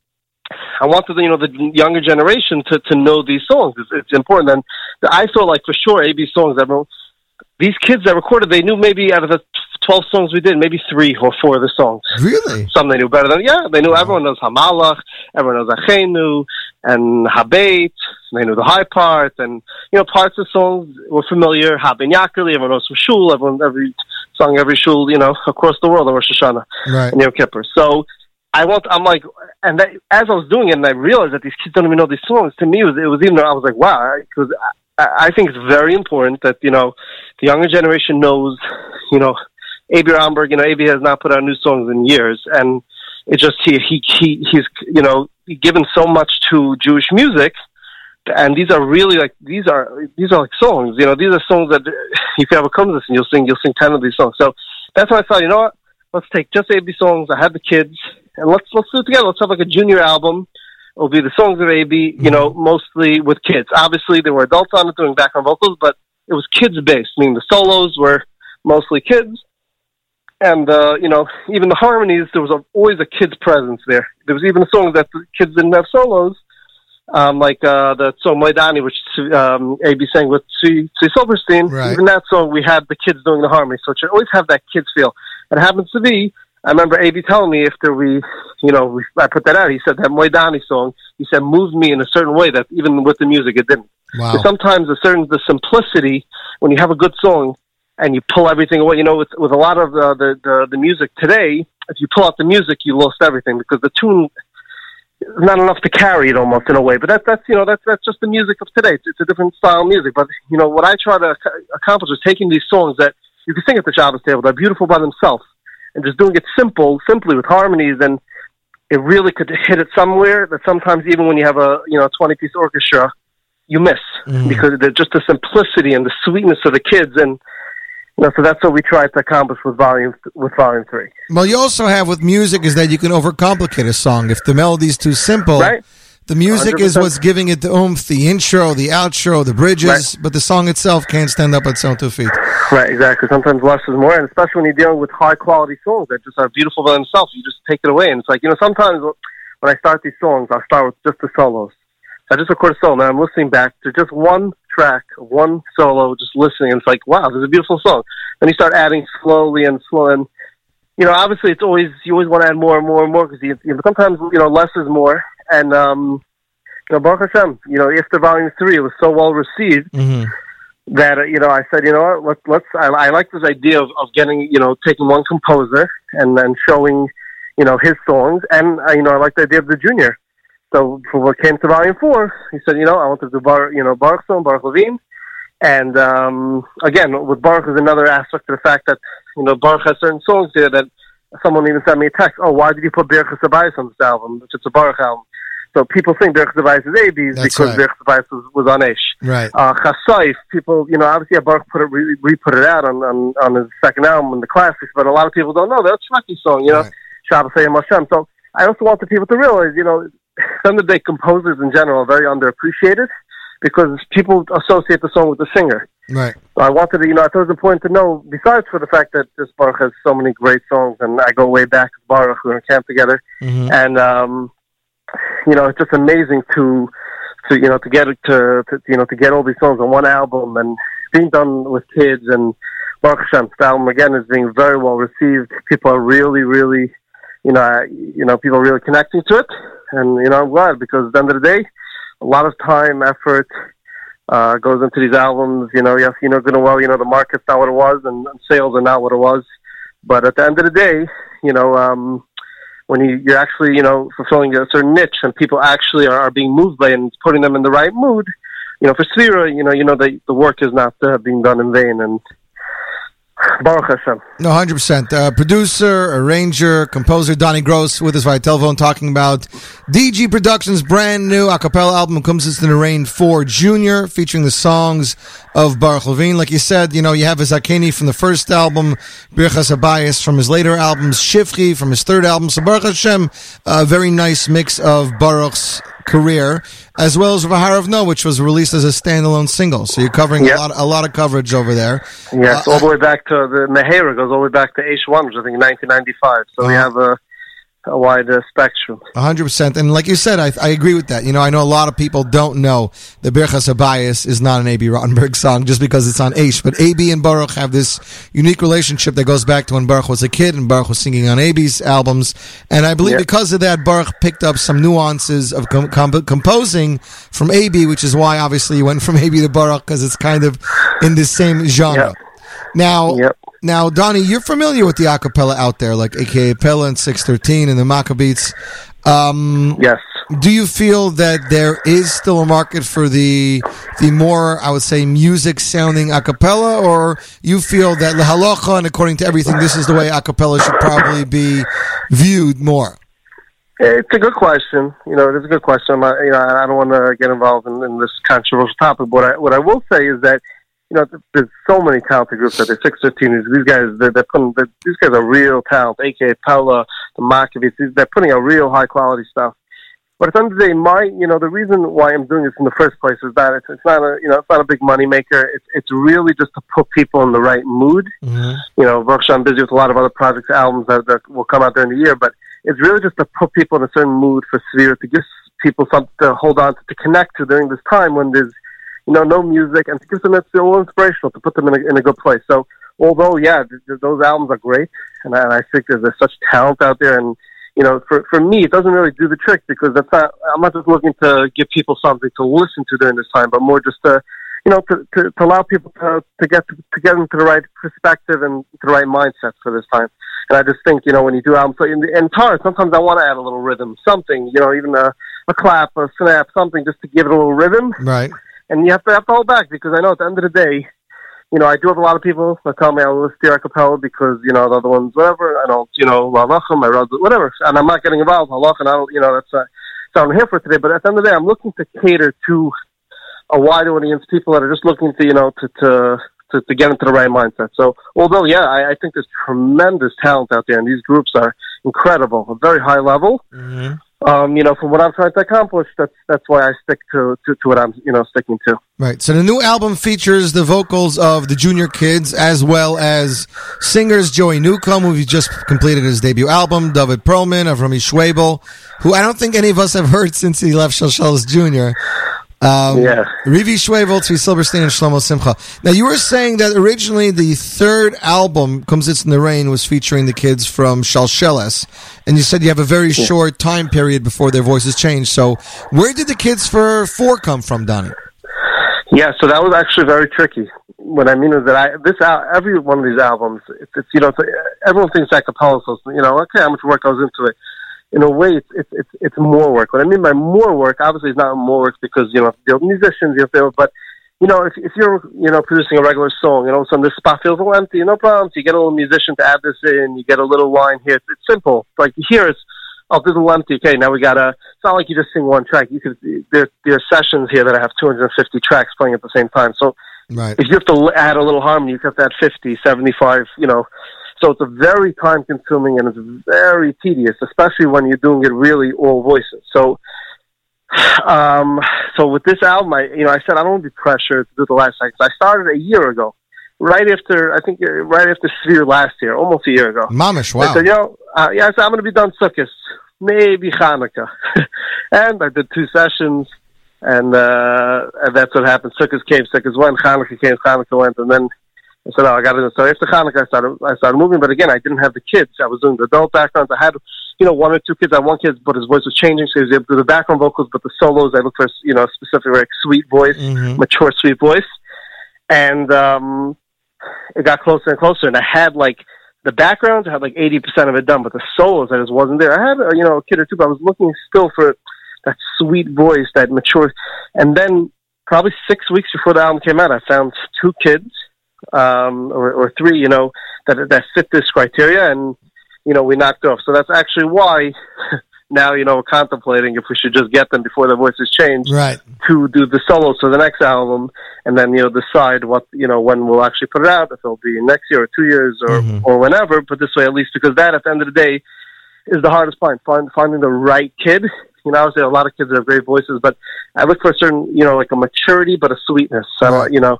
I wanted, the, you know, the younger generation to, to know these songs. It's, it's important. And I thought, like, for sure, AB songs, everyone, these kids that recorded, they knew maybe out of the 12 songs we did, maybe three or four of the songs.
Really?
Some they knew better than, yeah, they knew, everyone knows Hamalach, everyone knows Achenu, and Habeit, they knew the high part, and, you know, parts of songs were familiar, Haben Yakeli, everyone knows from Shul, everyone, every song, every Shul, you know, across the world, on Rosh Hashanah
Right.
and Yom Kippur. So I want, I'm like, and that, as I was doing it, and I realized that these kids don't even know these songs. To me, it was, it was even, I was like, wow, because I, I think it's very important that you know the younger generation knows, you know, A.B. Rotenberg, you know, A.B. has not put out new songs in years, and it just he he he he's you know given so much to Jewish music. And these are really like these are these are like songs, you know. These are songs that if you a come to this and you'll sing you'll sing ten of these songs. So that's why I thought, you know what? Let's take just AB songs. I have the kids, and let's let's do it together. Let's have like a junior album. It'll be the songs of AB, you know, mostly with kids. Obviously, there were adults on it doing background vocals, but it was kids based, meaning the solos were mostly kids. And, uh, you know, even the harmonies, there was a, always a kid's presence there. There was even the songs that the kids didn't have solos, um, like uh, the song Moidani, which um, AB sang with Tzvi Tzvi Silverstein.
Right.
Even that song, we had the kids doing the harmony. So it should always have that kids feel. It happens to be, I remember AB telling me after we, you know, we, I put that out, he said that Moidani song, he said, moved me in a certain way that even with the music, it didn't.
Wow.
Sometimes a certain, the simplicity, when you have a good song and you pull everything away, you know, with, with a lot of uh, the, the, the music today, if you pull out the music, you lost everything because the tune is not enough to carry it almost in a way. But that, that's, you know, that's, that's just the music of today. It's, it's a different style of music. But, you know, what I try to ac- accomplish is taking these songs that you can sing at the Shabbos table, they're beautiful by themselves, and just doing it simple, simply with harmonies, and it really could hit it somewhere that sometimes even when you have a, you know, 20 piece orchestra, you miss mm. because the, just the simplicity and the sweetness of the kids and, you know, so that's what we tried to accomplish with volume with volume three.
Well, you also have with music is that you can overcomplicate a song. If the melody's too simple,
Right.
The music is
100%.
what's giving it the oomph, the intro, the outro, the bridges, but the song itself can't stand up on its own two feet.
Right, exactly. Sometimes less is more, and especially when you're dealing with high quality songs that just are beautiful by themselves, you just take it away. And it's like, you know, sometimes when I start these songs, I'll start with just the solos. So I just record a solo, and I'm listening back to just one track, one solo, just listening, and it's like, wow, this is a beautiful song. Then you start adding slowly and slow, and you know, obviously, it's always you always want to add more and more and more because you, you know, sometimes you know less is more, and um, you know, Baruch Hashem, you know, after volume three, it was so well received that uh, you know I said, you know what, let's let's I, I like this idea of, of getting you know taking one composer and then showing you know his songs, and uh, you know I like the idea of the junior. So for what came to volume four, he said, you know, I want to do Bar, you know, Baruch song, Baruch Levine, and um, again with Baruch is another aspect of the fact that you know Baruch has certain songs there that someone even sent me a text. Oh, why did you put Baruch Sabayis on this album? Which it's a Baruch album. So people think Birch Device is
That's
because
right.
Device was, was on Ish.
Right.
Uh, Chassaif, people, you know, obviously Baruch put it, re, re-put it out on, on, on his second album in the classics, but a lot of people don't know that's Shmaki song, you know, Shabbos Hayim Hashem. So I also want the people to realize, you know, some of the composers in general are very underappreciated because people associate the song with the singer.
Right.
So I wanted to, you know, I thought it was important to know, besides for the fact that this Baruch has so many great songs, and I go way back with Baruch, we were in camp together,
Mhm.
and, um, you know, it's just amazing to, to, you know, to get to, to, you know, to get all these songs on one album and being done with kids and Baruch Hashem, album again is being very well received. People are really, really, you know, you know, people are really connecting to it, and you know, I'm glad because at the end of the day, a lot of time, effort, uh, goes into these albums. You know, yes, you know and well, you know, the market's not what it was and, and sales are not what it was. But at the end of the day, you know, um, when you, you're actually, you know, fulfilling a certain niche and people actually are, are being moved by it and putting them in the right mood, you know, for Sefira, you know, you know that the work is not uh, being done in vain. And Baruch Hashem.
No, hundred percent. Uh, producer, arranger, composer Donnie Gross with us via telephone talking about DG Productions' brand new a cappella album Kumsitz in the rain for Junior, featuring the songs of Baruch Levine. Like you said, you know you have Zakeni from the first album, Birchas Habayis from his later albums, Shifri from his third album. So Baruch Hashem, a very nice mix of Baruch's career, as well as Vahar of No, which was released as a standalone single. So you're covering
Yep.
a lot, a lot of coverage over there.
Yes,
Uh,
all the way back to the Mehera goes all the way back to H1, which I think 1995. So we
Uh-huh.
have a, a wide uh, spectrum.
Hundred percent, and like you said, I, I agree with that. You know, I know a lot of people don't know that Birchas Habayis is not an A.B. Rotenberg song just because it's on Aish, but A.B. and Baruch have this unique relationship that goes back to when Baruch was a kid and Baruch was singing on A.B.'s albums, and I believe
Yeah.
because of that, Baruch picked up some nuances of com- com- composing from A.B., which is why obviously he went from A.B. to Baruch because it's kind of in the same genre. Now, now, Donnie, you're familiar with the acapella out there, like AKA Pella and 613 and the Maccabeats. Um,
yes.
Do you feel that there is still a market for the the more, I would say, music sounding acapella, or you feel that the halacha and according to everything, this is the way acapella should probably be viewed more?
It's a good question. You know, it is a good question. I'm you know, I don't want to get involved in, in this controversial topic. But what I, what I will say is that, you know, there's so many talented groups out there. Six fifteen. These guys, they're, they're putting. They're, these guys are real talent. AKA Paula, the Maccabeats. They're putting out real high quality stuff. But at the end of the day, my, you know, the reason why I'm doing this in the first place is that it's, it's not a, you know, it's not a big money maker. It's, it's really just to put people in the right mood mm-hmm. you know, I'm busy with a lot of other projects, albums that, that will come out during the year, but it's really just to put people in a certain mood for Sefira, to give people something to hold on to, to connect to during this time when there's, you know, no music, and to give them it's a little inspirational, to put them in a, in a good place. So, although, yeah, th- th- those albums are great, and I, and I think there's, there's such talent out there, and, you know, for, for me, it doesn't really do the trick because that's not, I'm not just looking to give people something to listen to during this time, but more just to, you know, to, to, to allow people to, to get to, to get into the right perspective and the right mindset for this time. And I just think, you know, when you do albums, so in, in guitar, sometimes I want to add a little rhythm, something, you know, even a, a clap, a snap, something just to give it a little rhythm.
Right.
And you have to have to hold back because I know at the end of the day, you know, I do have a lot of people that tell me I will steer a cappella because, you know, the other ones, whatever, I don't, you know, Lavachim, I wrote, whatever. And I'm not getting involved. Halach, and I don't, you know, that's, uh, so I'm here for today. But at the end of the day, I'm looking to cater to a wide audience, people that are just looking to, you know, to, to, to, to get into the right mindset. So, although, yeah, I, I think there's tremendous talent out there, and these groups are incredible, a very high level. Um, you know, from what I'm trying to accomplish, that's that's why I stick to, to, to what I'm, you know, sticking to.
Right. So the new album features the vocals of the Junior Kids as well as singers Joey Newcomb, who just completed his debut album, David Perlman, Avrami Schwabel, who I don't think any of us have heard since he left Shalsheles Jr. Um,
Yeah.
Rivi Schwabel, Tzvi Silberstein, and Shlomo Simcha. Now, you were saying that originally the third album, Kumsitz in the Rain, was featuring the kids from Shalsheles, and you said you have a very short time period before their voices change. So, where did the kids for four come from, Donnie?
Yeah, so that was actually very tricky. What I mean is that I this every one of these albums, it's, it's you know, it's, everyone thinks a cappella, so you know, okay, how much work goes into it. In a way, it's it's it's, it's more work. What I mean by more work, obviously, it's not more work because you know, have musicians, you have to, but you know, if if you're you know producing a regular song, and all of a sudden this spot feels a little empty, no problem. So you get a little musician to add this in, you get a little line here. It's, it's simple. Like here, it's oh, this is a little empty. Okay, now we gotta. It's not like you just sing one track. You could there there are sessions here that I have 250 tracks playing at the same time. So
Right.
if you have to add a little harmony, you have to add 50, 75, you know. So it's a very time consuming and it's very tedious, especially when you're doing it really all voices. So, um, so with this album, I, you know, I said I don't want to be pressured to do the last thing. I started a year ago, right after, I think, uh, right after Sefira last year, almost a year ago.
Mamish,
I
wow.
said, you know, uh, yeah, I said, I'm going to be done Sukkot, maybe Hanukkah. and I did two sessions, and, uh, and that's what happened. Sukkot came, Sukkot went, Hanukkah came, Hanukkah went, and then I said, oh, I got to So after Hanukkah, I started, I started moving, but again, I didn't have the kids. I was doing the adult backgrounds. I had, you know, one or two kids. I had one kid, but his voice was changing, so he was able to do the background vocals, but the solos, I looked for, you know, a specific, very sweet voice, mature, sweet voice. And, um, it got closer and closer, and I had like the backgrounds, I had like eighty percent of it done, but the solos, I just wasn't there. I had uh, you know a kid or two, but I was looking still for that sweet voice, that mature. And then probably six weeks before the album came out, I found two kids, um, or, or three, you know, that that fit this criteria, and you know we knocked off. So that's actually why. Now you know we're contemplating if we should just get them before their voices change,
Right.
to do the solos for the next album, and then you know decide what you know when we'll actually put it out. If it'll be next year or two years or or whenever. But this way, at least, because that at the end of the day is the hardest part. Find, finding the right kid. You know, obviously a lot of kids have great voices, but I look for a certain you know like a maturity, but a sweetness. I don't, you know,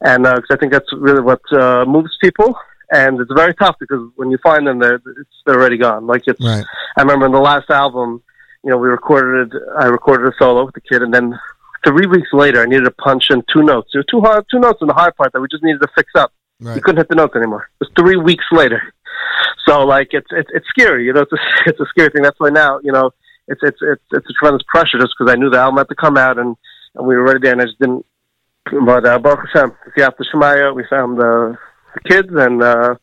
and because I think that's really what uh, moves people. And it's very tough because when you find them, they're it's, they're already gone. Like it's.
Right.
I remember in the last album, you know, we recorded. I recorded a solo with the kid, and then three weeks later, I needed to punch in two notes. There were two hard, two notes in the high part that we just needed to fix up.
Right.
We couldn't hit the notes anymore. It was three weeks later. So like it's it's it's scary, you know. It's a, it's a scary thing. That's why now, you know, it's it's it's it's a tremendous pressure just because I knew the album had to come out and, and we were ready there, and I just didn't. But uh, Baruch Hashem, after Shemaya, we found the, kids, and uh,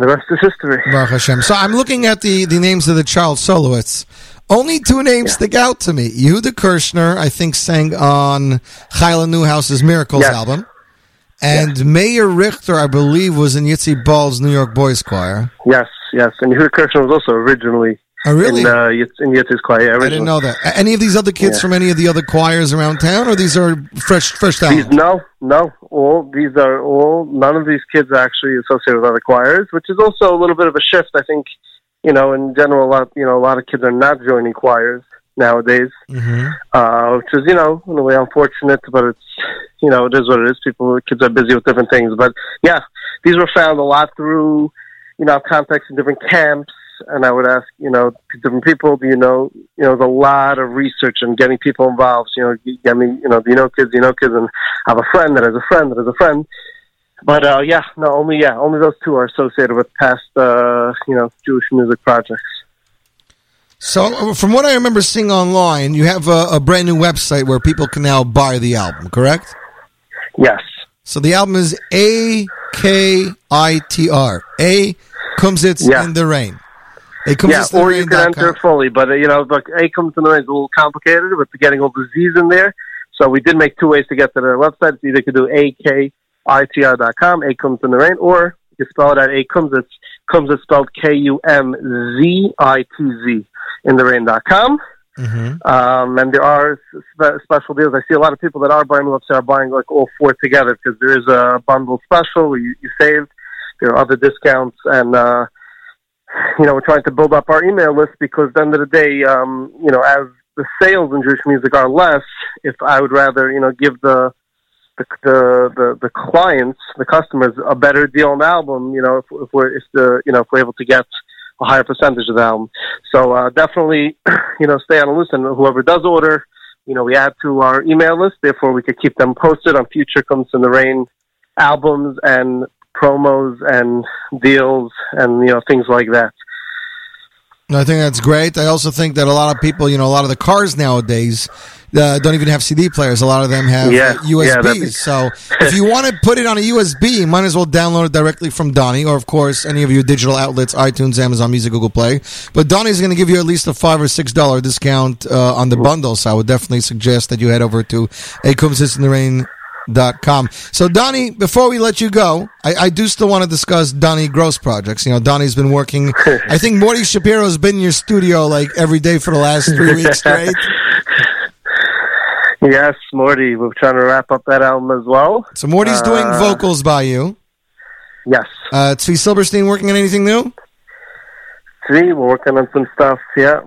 the rest is history.
Baruch Hashem. So I'm looking at the, the names of the child soloists. Only two names stick out to me. Yehuda Kirshner, I think, sang on Chayala Neuhaus's Miracles
Yes.
album. And Meir Richter, I believe, was in Yitzy Bald's New York Boys Choir.
Yes, yes, and Yehuda Kirshner was also originally
Oh, really?
in uh, in choir. Yeah,
I didn't know that. Any of these other kids
Yeah.
from any of the other choirs around town, or these are fresh, fresh
These, no, no. All these are all. None of these kids are actually associated with other choirs, which is also a little bit of a shift. I think, you know, in general, a lot. You know, a lot of kids are not joining choirs nowadays,
Mm-hmm.
uh, which is you know in a way unfortunate, but it's you know it is what it is. People, kids are busy with different things, but yeah, these were found a lot through you know contacts in different camps. And I would ask, you know, different people. Do you know? You know, there's a lot of research and getting people involved. You know, you get me. You know, do you know kids? Do you know kids? And I have a friend that has a friend that has a friend. But uh, yeah, no, only yeah, only those two are associated with past, uh, you know, Jewish music projects.
So, uh, from what I remember seeing online, you have a, a brand new website where people can now buy the album, correct?
Yes.
So the album is A K I T R. A Kumsitz
Yeah.
in the Rain. A
yeah, or you can enter it fully, but uh, you know, but A Kumsitz in the rain is a little complicated with getting all the Z's in there. So we did make two ways to get to the website. It's either you could do A K I T R dot com, A Kumsitz in the rain, or you can spell it out A comes. It's comes it's spelled K U M Z I T Z in the rain dot com. Um, and there are spe- special deals. I see a lot of people that are buying the website are buying like all four together because there is a bundle special where you, you save. There are other discounts, and uh, you know we're trying to build up our email list because at the end of the day, um, you know, as the sales in Jewish music are less, if I would rather you know give the the the the, the clients, the customers, a better deal on the album, you know, if, if we're if the you know if we're able to get a higher percentage of the album. So uh, definitely, you know, stay on the list, and whoever does order, you know, we add to our email list. Therefore, we could keep them posted on future Kumsitz in the Rain albums and promos and deals and you know things like that.
I think that's great. I also think that a lot of people, you know, a lot of the cars nowadays uh, don't even have CD players. A lot of them have
Yeah, yeah,
USBs.
be-
so if you want to put it on a USB, you might as well download it directly from Donnie, or of course any of your digital outlets, iTunes, Amazon Music, Google Play. But Donnie's going to give you at least a five or six dollar discount uh, on the bundle. So I would definitely suggest that you head over to gmail.com. So, Donnie, before we let you go, I, I do still want to discuss Donnie Gross projects. You know, Donnie's been working, I think Morty Shapiro's been in your studio like every day for the last three weeks straight.
Yes, Morty. We're trying to wrap up that album as well.
So, Morty's doing
Uh,
vocals by you.
Yes.
Uh, Tzvi Silverstein working on anything new?
See, we're working on some stuff. Yeah.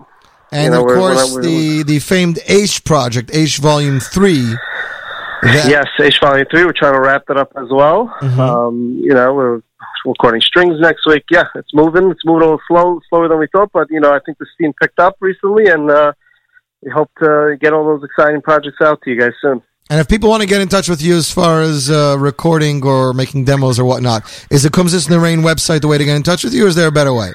And
You know,
of
we're-
course,
we're-
the, the famed H project, H Volume 3. That-
yes, H Volume Three. We're trying to wrap that up as well.
Mhm.
Um, you know, we're recording strings next week. Yeah, it's moving. It's moving a little slow, slower than we thought, but you know, I think the steam picked up recently, and uh, we hope to get all those exciting projects out to you guys soon.
And if people want to get in touch with you as far as uh, recording or making demos or whatnot, is the Kumsitz in the Rain website the way to get in touch with you, or is there a better way?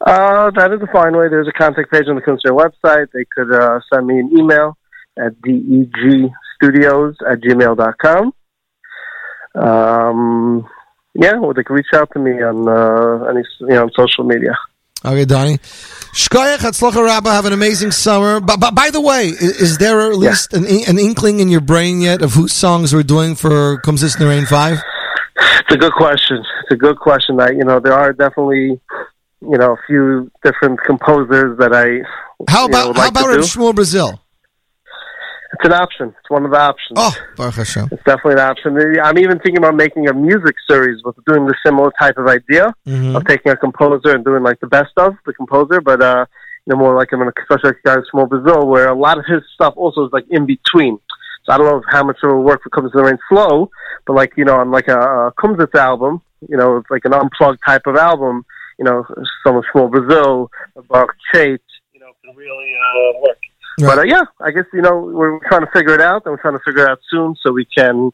Uh, that is a fine way. There's a contact page on the Kunstner website. They could uh, send me an email at degstudios at gmail.com. Um, yeah, or they can reach out to me on uh, any you know on social media.
Okay, Donnie. Shkoyach, Hatzlacha Rabba, have an amazing summer. But, but by the way, is, is there at least an, an inkling in your brain yet of whose songs we're doing for Kumsitz in the Rain 5?
It's a good question. It's a good question. That you know, there are definitely you know a few different composers that I
How
know,
about
would
how about. Shmuel Brazil?
It's an option. It's one of the options.
Oh, Baruch Hashem.
It's definitely an option. I'm even thinking about making a music series with doing the similar type of idea
Mhm.
of taking a composer and doing like the best of the composer, but uh, you know, more like I'm in a especially like guys Shmuel Brazil, where a lot of his stuff also is like in between. So I don't know how much it will work for Comes to the Rain slow, but like you know, on like a, a Kumsitz album, you know, it's like an unplugged type of album. You know, some of Shmuel Brazil, Baruch Chait, you know, can really uh, work. But uh, yeah, I guess you know we're trying to figure it out, and we're trying to figure it out soon, so we can,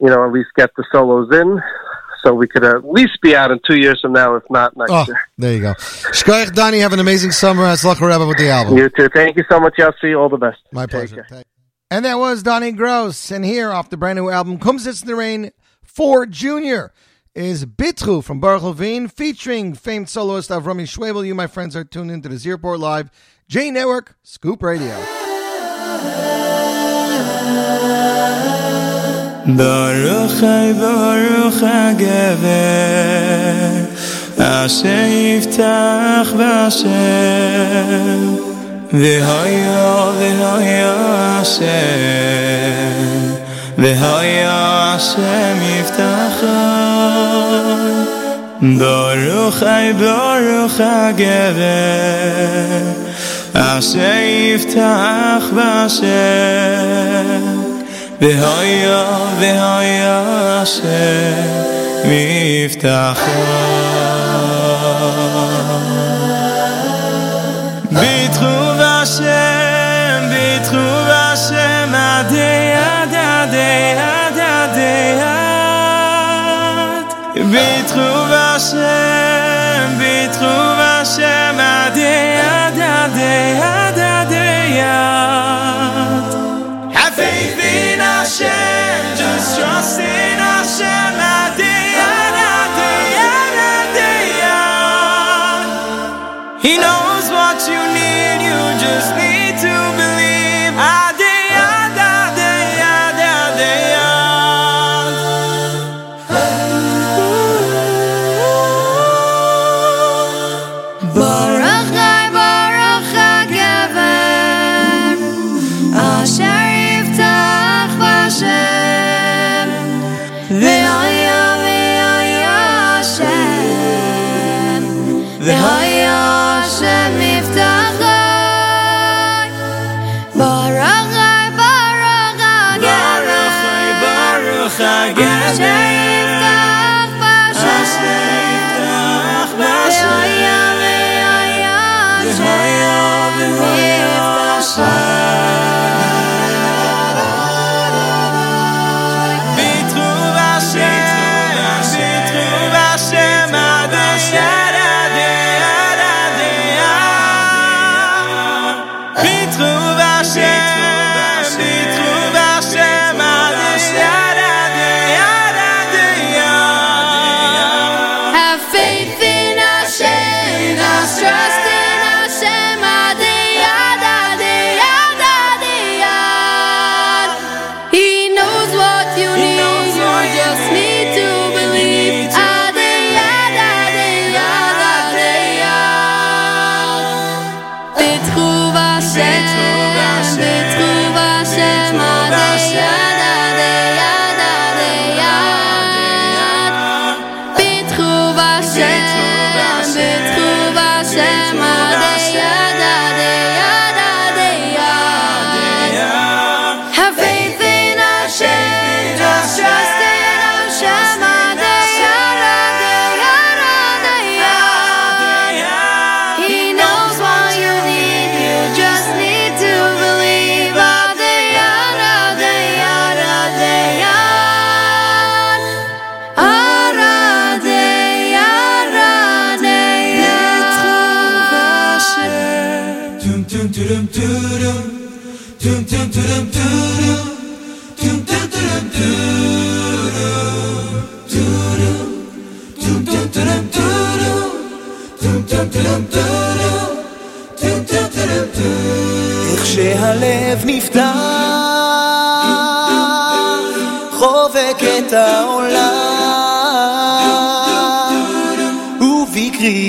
you know, at least get the solos in, so we could at least be out in two years from now, if not next
Oh,
year.
there you go. Shkoyach, Donnie, have an amazing summer. Hatzlacha Rabba with the album.
You too. Thank you so much, Yossi. All the best.
My pleasure. And that was Donnie Gross. And here, off the brand new album, Kumsitz in the Rain for Junior, is Bitru from Baruch Levine, featuring famed soloist Avrami Schwebel. You, my friends, are tuned into the Z Report Live, J Network, Scoop Radio.
Baruch baruch hagever Asher yiftach v'ashem V'hoyo v'hoyo Hashem V'hoyo Hashem yiftachon Baruch hay baruch hagever Asher yiftach v'ashem והיה והיה אשר מבטחו ביטחו בשם ביטחו בשם עדי עד עדי עד עדי עד ביטחו בשם knows what you need, you just need to believe.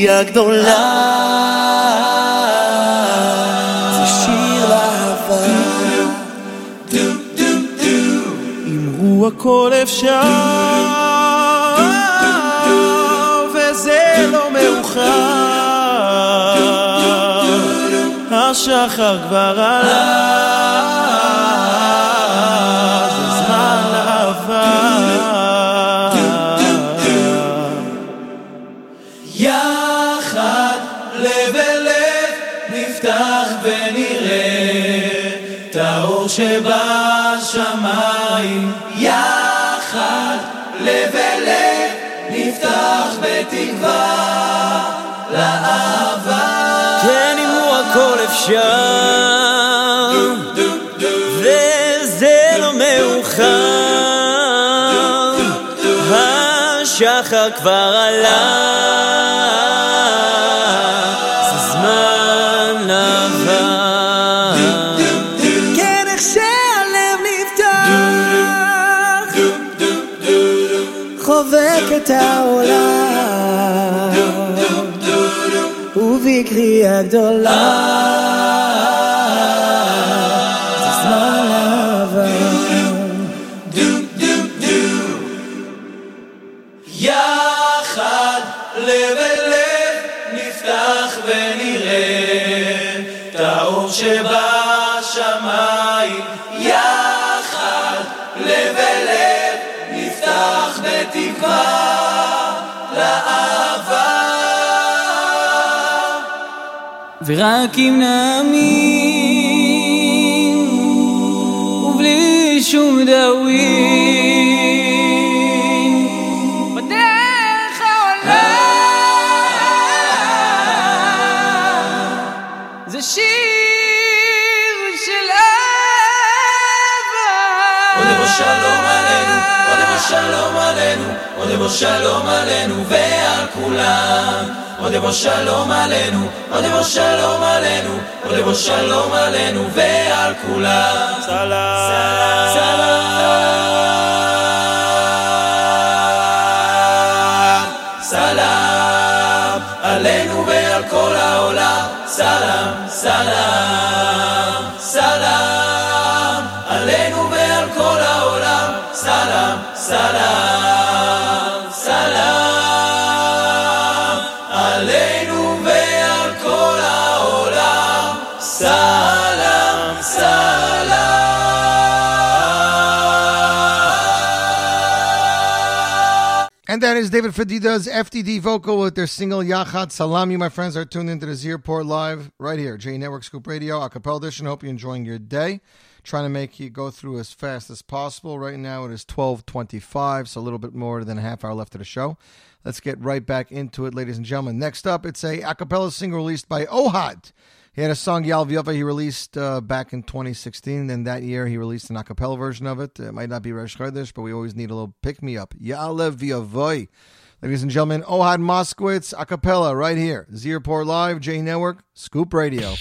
ובקריאה גדולה, זה שיר לאהבה. אמרו הכל אפשר, וזה לא מאוחר. השחר כבר עלה,
שבשמיים יחד לב אל לב נפתח בתקווה לאהבה.
כן, אמרו הכל אפשר, וזה לא מאוחר, השחר כבר עלה,
Magdalene. Ah.
ורק אם נאמין ובלי שום דאווין בדרך העולם זה שיר של אהבה
עוד יבוא שלום עלינו, עוד יבוא שלום עלינו, עוד יבוא שלום עלינו ועל כולם. עוד יבוא שלום עלינו, עוד יבוא שלום עלינו, עוד יבוא שלום עלינו ועל כולם. סלאם, סלאם, עלינו ועל כל העולם. סלאם, סלאם,
that is David Fadida's FTD vocal with their single Yachad Salam. You, my friends, are tuned into the Z Report Live right here, J Network Scoop Radio, a cappella edition. Hope you're enjoying your day. Trying to make you go through as fast as possible. Right now it is 1225, so a little bit more than a half hour left of the show. Let's get right back into it, ladies and gentlemen. Next up, it's a a cappella single released by Ohad. He had a song Yal Vyova he released uh, back in 2016, and that year he released an a cappella version of it. It might not be Rosh Chodesh, but we always need a little pick me up. Yal Vyovoi. Ladies and gentlemen, Ohad Moskowitz a cappella right here. Z Report Live, J Network, Scoop Radio.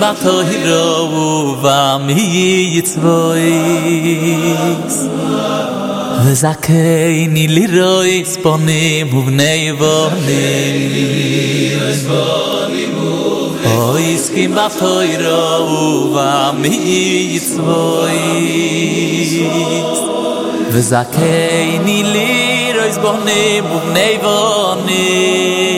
batol hiro u vam hi yitzvois Vezakei ni liroi sponim u vnei vonim Oy ba toyro u va mi ni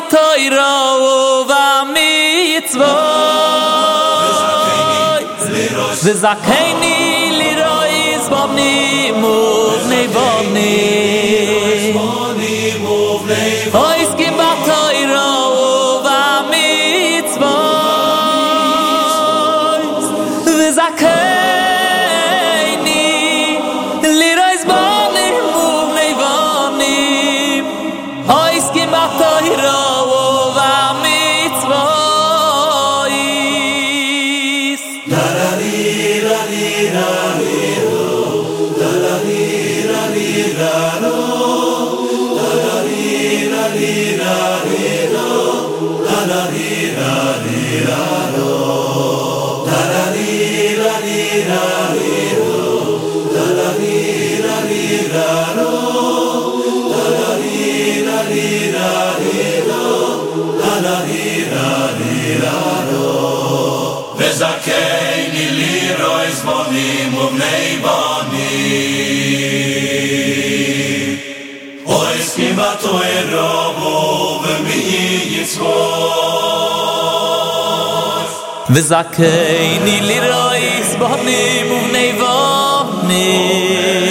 teuro va mit zwoi ze zakeni li rois bobni mo bobni וזאַק אין די לידער איז באַניימו אין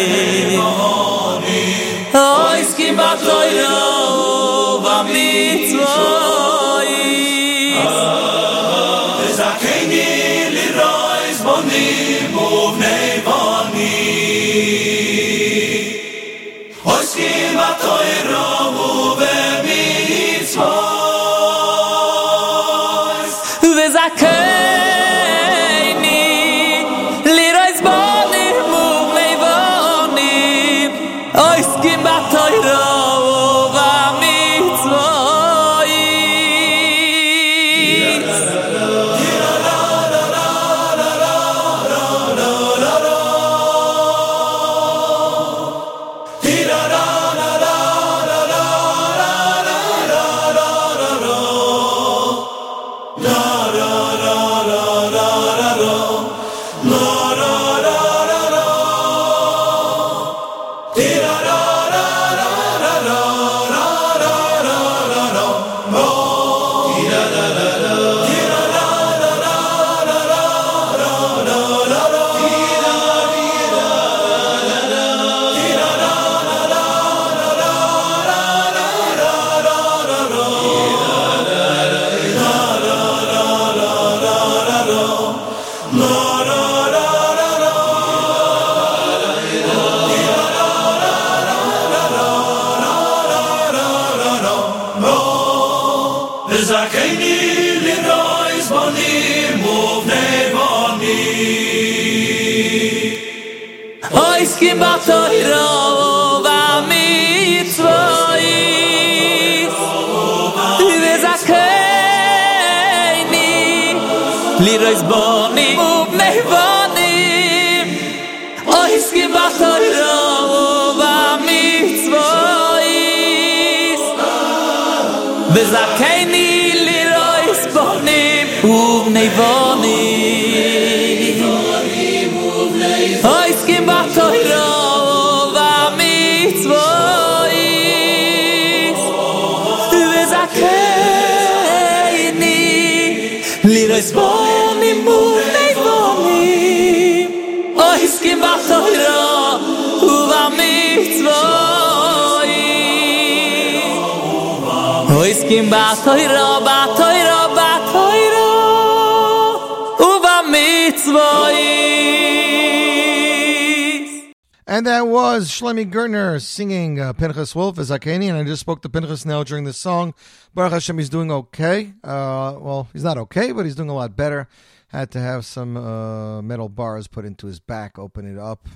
And that was Shlomi Gertner singing uh, Pinchas Wolf as Akani, and I just spoke to Pinchas now during this song. Baruch Hashem, he's doing okay. Uh, well, he's not okay, but he's doing a lot better. Had to have some uh, metal bars put into his back, open it up,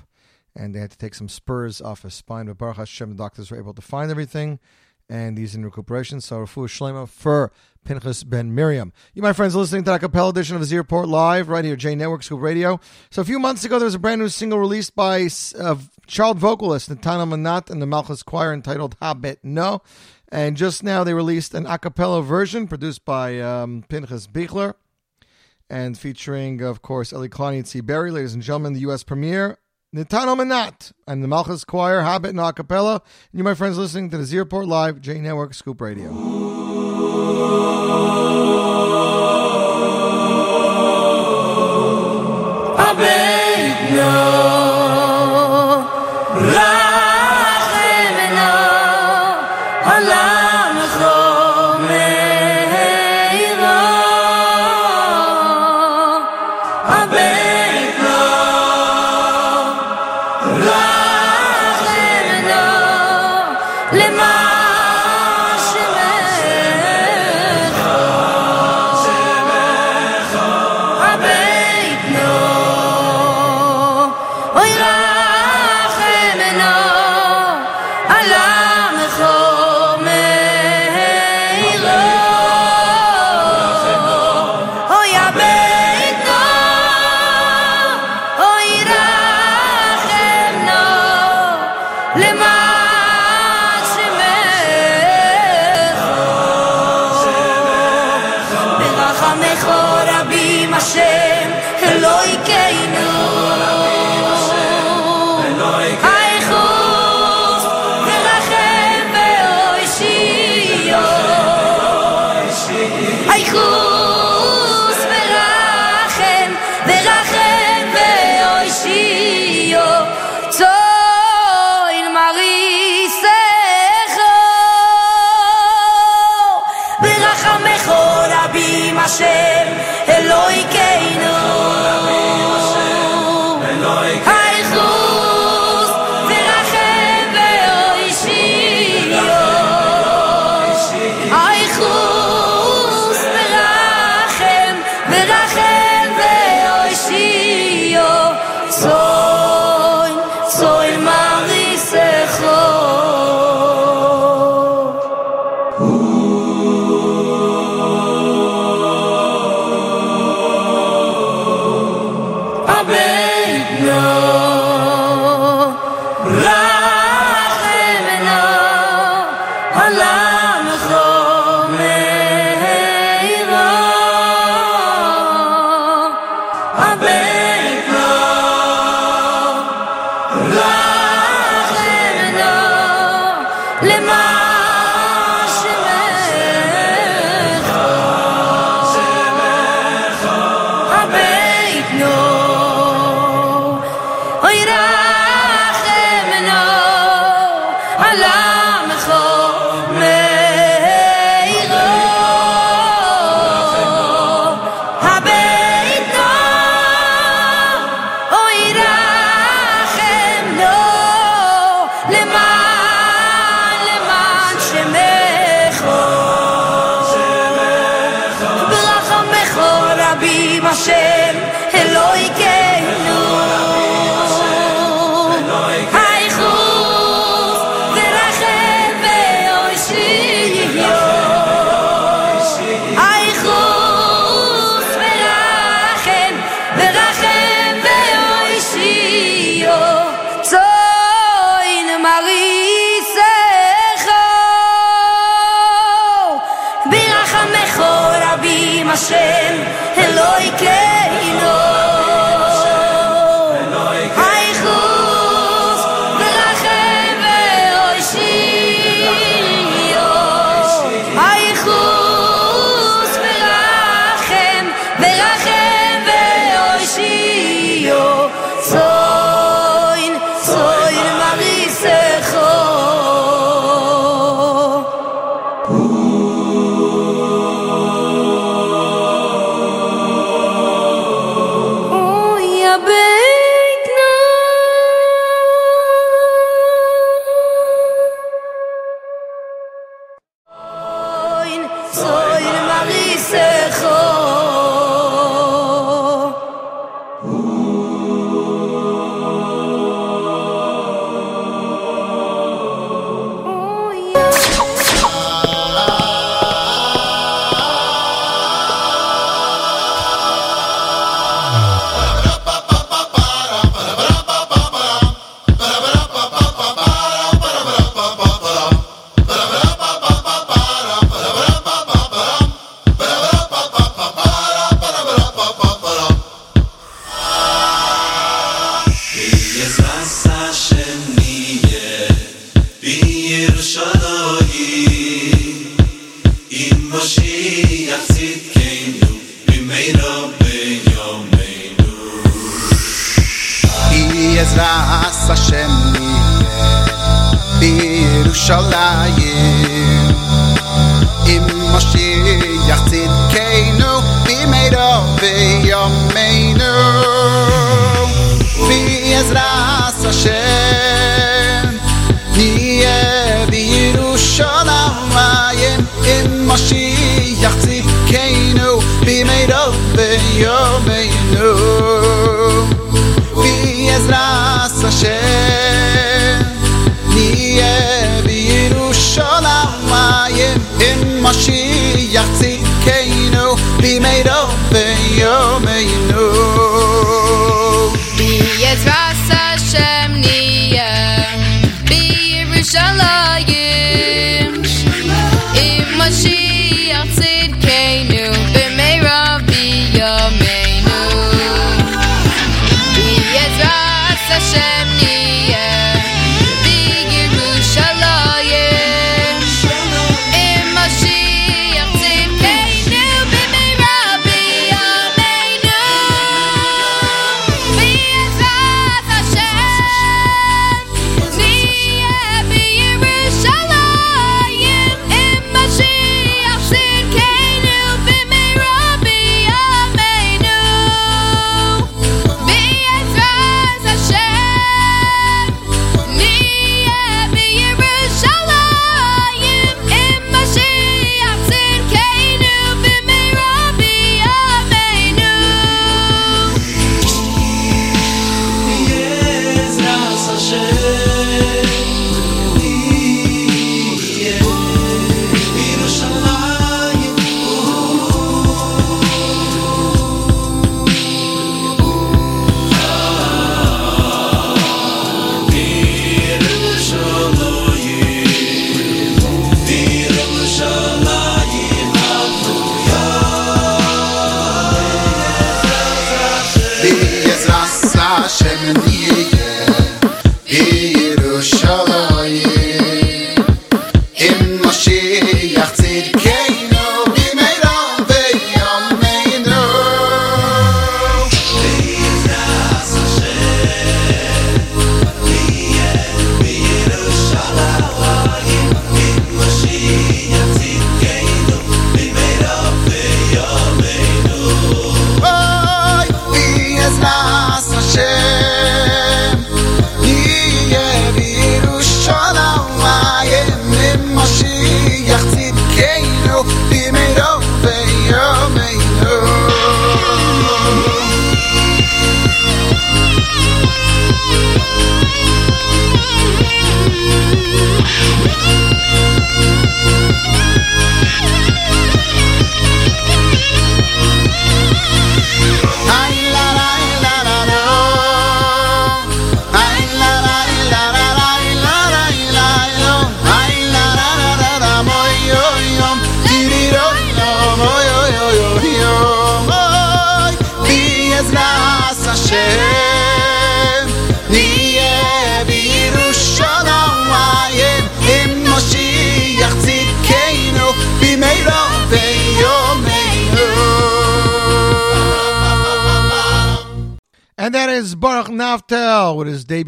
and they had to take some spurs off his spine. But Baruch Hashem, the doctors were able to find everything, and he's in recuperation. So, Refuah Shlema for Pinchas Ben Miriam. You, my friends, listening to the cappella edition of Azir Live right here, J Network Scoop Radio. So, a few months ago, there was a brand new single released by a child vocalist Natana Manat and the Malchus Choir entitled Habet No. And just now, they released an a cappella version produced by um, Pinchas Bichler and featuring, of course, Eli Klani and C. Berry. Ladies and gentlemen, the U.S. premiere. Nitano Manat and the Malchus Choir, Habit and a cappella. And you, my friends, listening to the Z Report Live, J Network Scoop Radio.
רבים
השם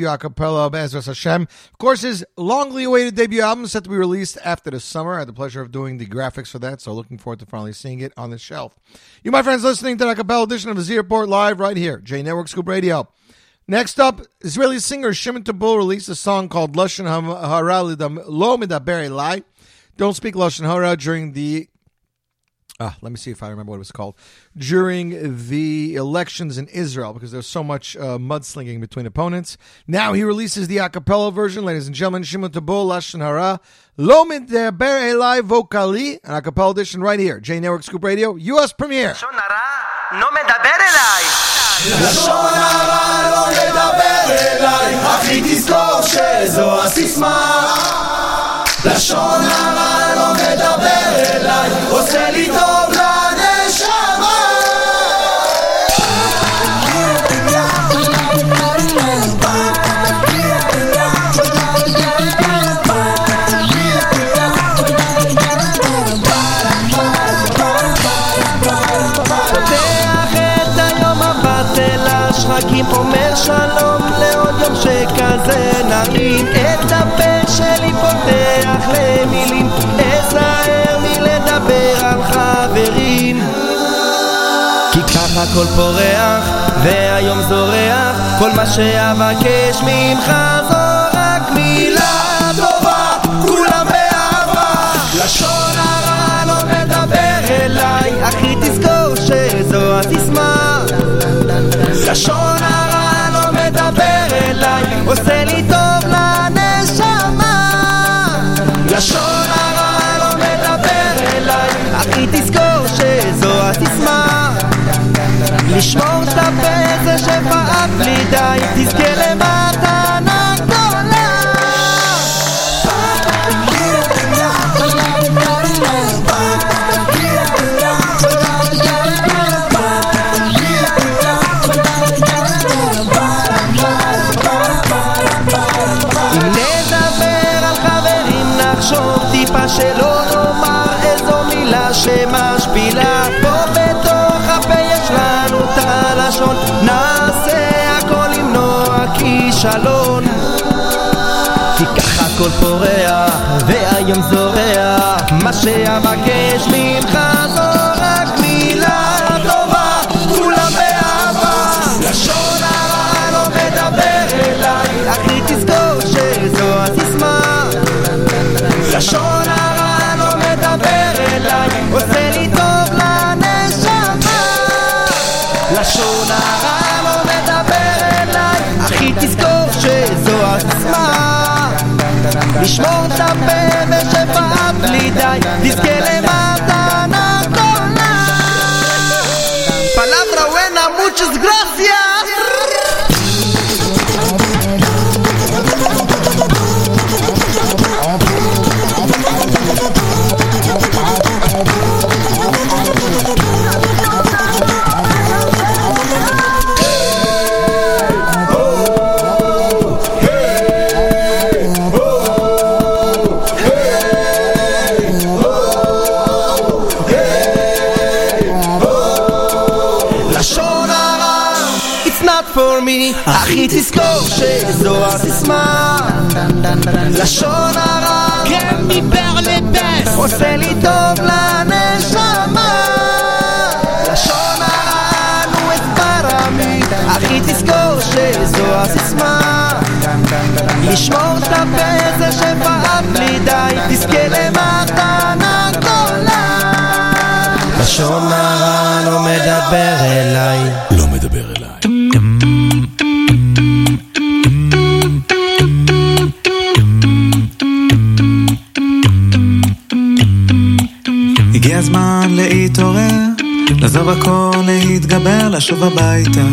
debut a cappella of Ezra Hashem. Of course, his longly awaited debut album set to be released after the summer. I had the pleasure of doing the graphics for that, so looking forward to finally seeing it on the shelf. You, my friends, listening to the cappella edition of Azir Report live right here, J Network Scoop Radio. Next up, Israeli singer Shimon Tabul released a song called Lashon Hara Lo Medaber Elai. Don't speak Lashon Hara during the uh, let me see if I remember what it was called during the elections in Israel because there's so much uh, mudslinging between opponents. Now he releases the a cappella version, ladies and gentlemen. Shimon Tabul Lashon Hara Lo Medaber Elai Vokali, an a cappella edition right here. J Network Scoop Radio, U.S. premiere.
לשון הרע לא מדבר אליי, אחי תזכור שזו הסיסמה לשון הרע לא מדבר אליי, עושה לי טוב פותח למילים אזהר מלדבר על חברים. כי ככה הכל פורח והיום זורח כל מה שאבקש ממך זו רק מילה טובה כולם באהבה. לשון הרע לא מדבר אליי אחי תזכור שזו הסיסמה. לשון הרע לא מדבר אליי עושה לי טוב לשון הרע לא מדבר אליי. אחי תזכור שזו הסיסמה. לשמור את הפה זה שפעת בלי די תזכה למתנה והיום זורח מה שאבקש ממך לשמור אותם במשך פעם בלי די, נזכה למה לשון הרע. כן דיבר לבס. עושה לי טוב לנשמה. לשון הרע נו את פרמי אחי תזכור שזו הסיסמה. לשמור את הפה זה שפעת בלי די. תזכה למתנה גדולה. לשון הרע לא מדבר אליי
להתעורר, לעזוב הכל, להתגבר, לשוב הביתה,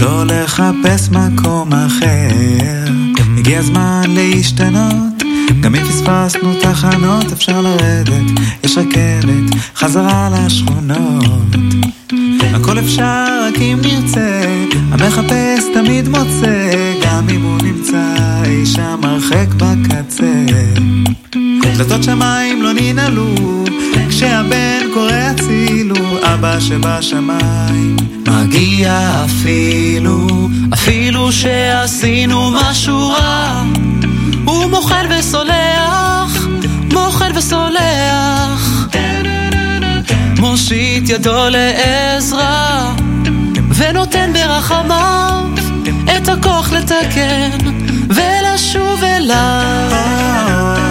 לא לחפש מקום אחר. הגיע הזמן להשתנות, גם אם פספסנו תחנות אפשר לרדת, יש רכבת, חזרה לשכונות. הכל אפשר רק אם נרצה, המחפש תמיד מוצא, גם אם הוא נמצא אי שם הרחק בקצה. דלתות שמיים לא ננעלו, כשהבן קורא הצילו, אבא שבשמיים מגיע אפילו,
אפילו שעשינו משהו רע, הוא מוחל וסולח, מוחל וסולח. מושיט ידו לעזרה, ונותן ברחמיו את הכוח לתקן ולשוב אליו.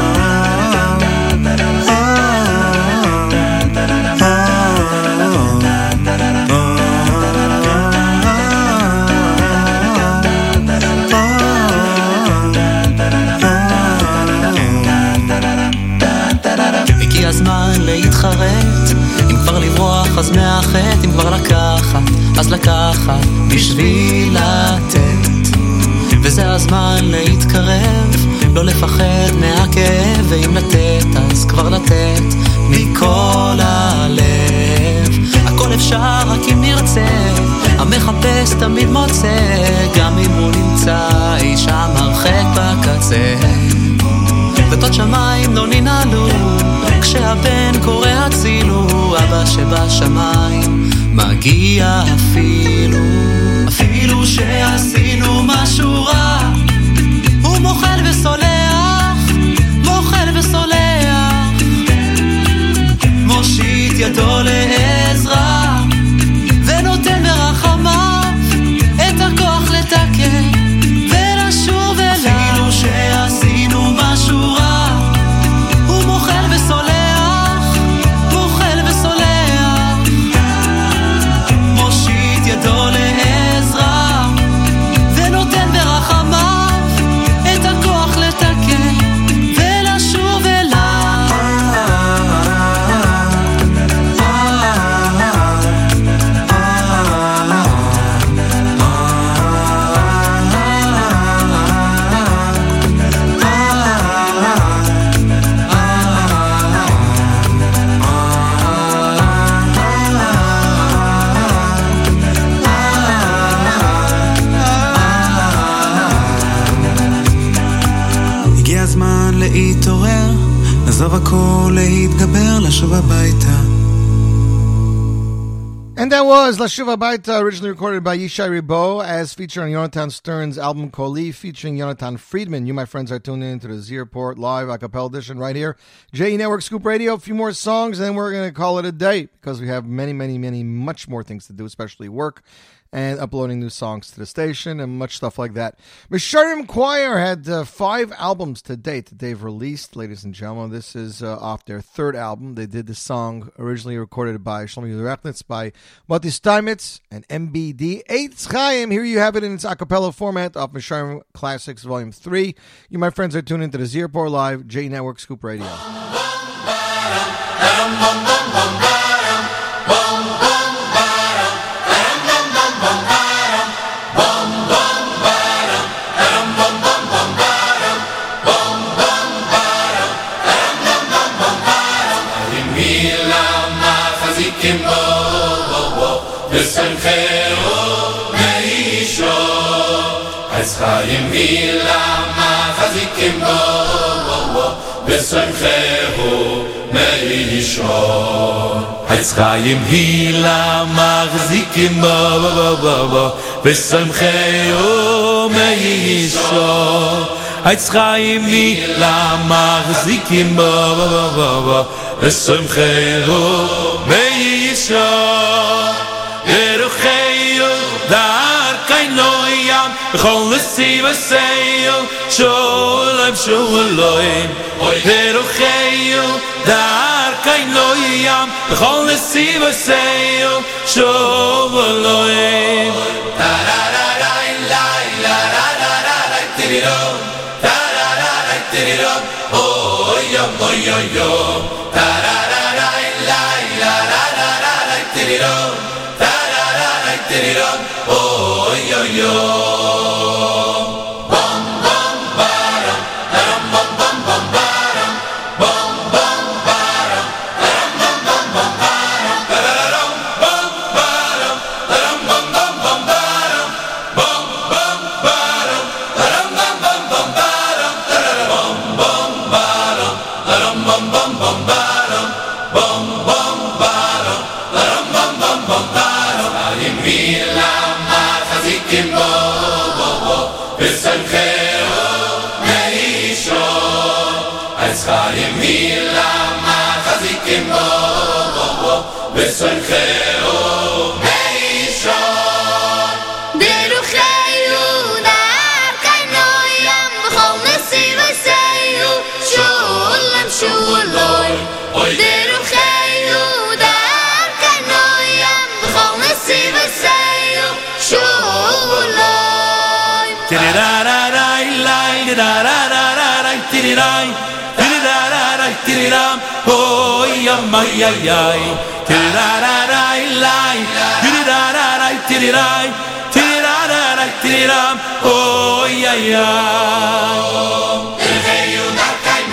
להתחרט, אם כבר לברוח אז מהחטא, אם כבר לקחת, אז לקחת. בשביל לתת. וזה הזמן להתקרב, לא לפחד מהכאב, ואם לתת אז כבר לתת מכל הלב. הכל אפשר רק אם נרצה, המחפש תמיד מוצא, גם אם הוא נמצא אי שם בקצה. דלתות שמיים לא ננעלו, כשהבן קורא הצילו, אבא שבשמיים מגיע אפילו,
Lashuv Habayta, uh, originally recorded by Yishai Ribo, as featured on Jonathan Stern's album Koli, featuring Jonathan Friedman. You, my friends, are tuning in to the Z Report Live a cappella edition right here. JE Network Scoop Radio. A few more songs, and then we're going to call it a day because we have many, many, many, much more things to do, especially work and uploading new songs to the station and much stuff like that. Misharim Choir had uh, five albums to date that they've released, ladies and gentlemen. This is uh, off their third album. They did the song originally recorded by Shlomi Rechnitz by Mati Steinmetz and MBD. Eitz Chaim, here you have it in its a cappella format off Misharim Classics Volume 3. You, my friends, are tuned into the Z Report Live, J Network Scoop Radio.
בשמחהו מאישו עץ חיים מלמה חזיקים בו בשמחהו מאישו עץ חיים הילה מחזיקים בו בו בו בו בו בשמחהו מאישו עץ חיים הילה מחזיקים בו בו בו בו בו בשמחהו מאישו לא ים בכל נסיב הסייל שולם שולם אוי ירוחהו דרכי לא ים בכל נסיב הסייל שולם Oh, yum, oh, yum, yum. Ta ra ra ra
דער חייו דער קיין נויע, דופןע סיבסייו, שולן שולן, דער חייו
דער קיין נויע, דופןע סיבסייו, שולן שולן ay, ay, ay. Tiri-ra-ra-ra-i, tiri-ra-ra-ra-i, tiri-rai, tiri-ra-ra-ra-i, oh, ay. Ergeyu darkai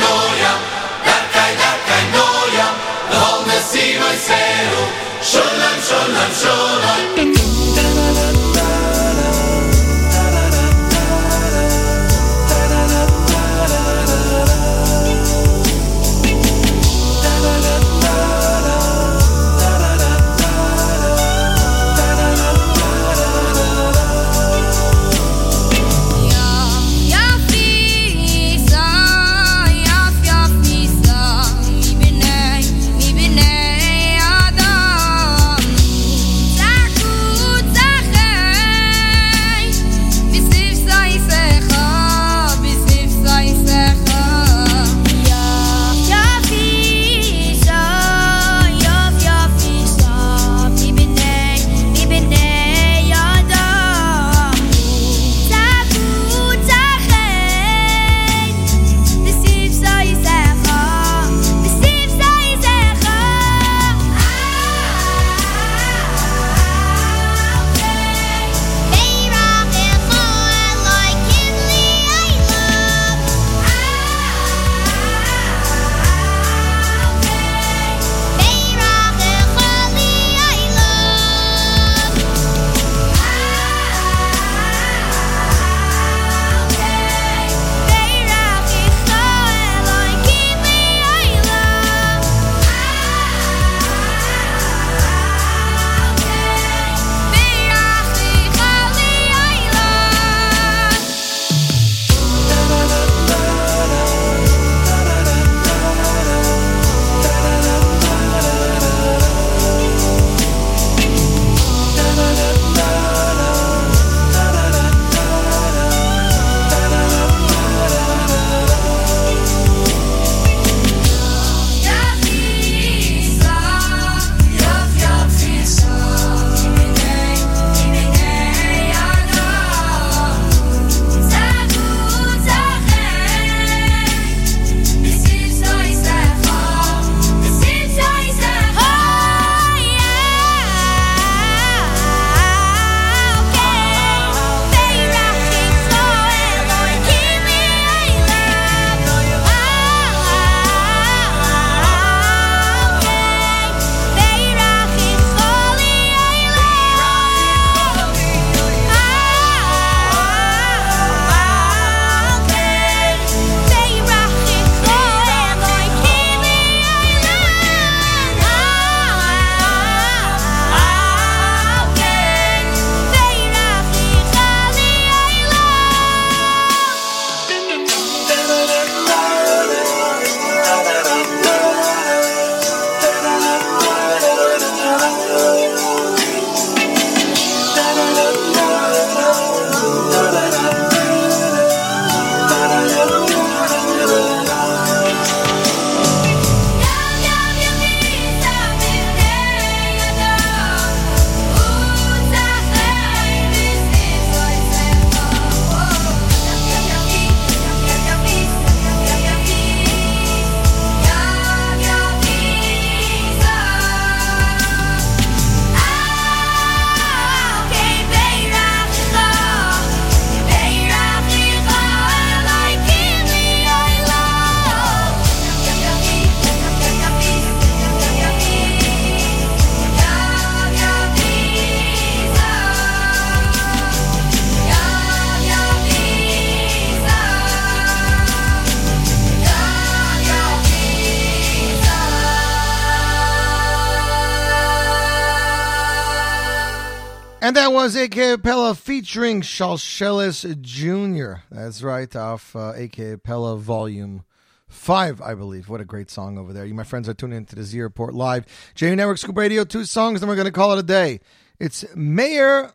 And A.K. Pella featuring Shalsheles Jr. That's right, off uh, A.K. Pella Volume 5, I believe. What a great song over there. You, my friends, are tuning into the Z Report Live. J Network Scoop Radio, two songs, then we're going to call it a day. It's Meir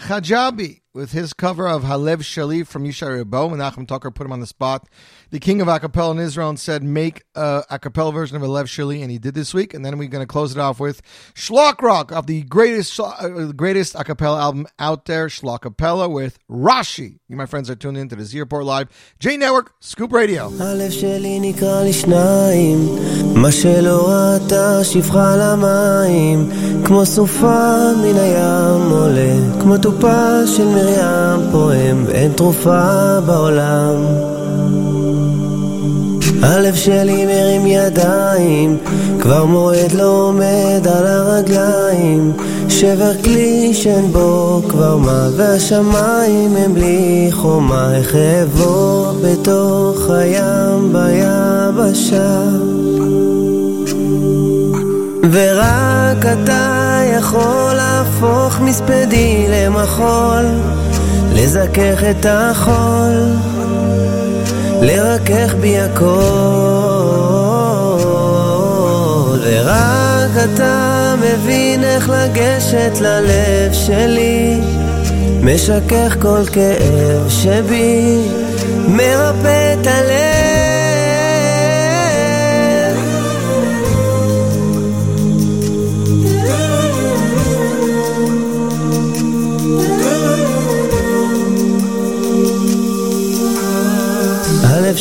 Chajabi with his cover of Halev Sheli from Yishai Ribo. Menachem Tucker put him on the spot the king of acapella in Israel and said, make a acapella version of Lev Sheli, and he did this week. And then we're going to close it off with Shlock Rock of the greatest uh, greatest acapella album out there, Shlockapella with Rashi. You, my friends, are tuned into the Z Report Live, J Network, Scoop Radio.
כמו סופה מן הים עולה, כמו טופה של מרים פועם, אין תרופה בעולם. הלב שלי מרים ידיים, כבר מועד לא עומד על הרגליים, שבר כלי שאין בו כבר מה, והשמיים הם בלי חומה, איך אעבור בתוך הים ביבשה. ורק אתה יכול להפוך מספדי למחול, לזכך את החול. לרכך בי הכל, ורק אתה מבין איך לגשת ללב שלי, משכך כל כאב שבי, מרפא את הלב.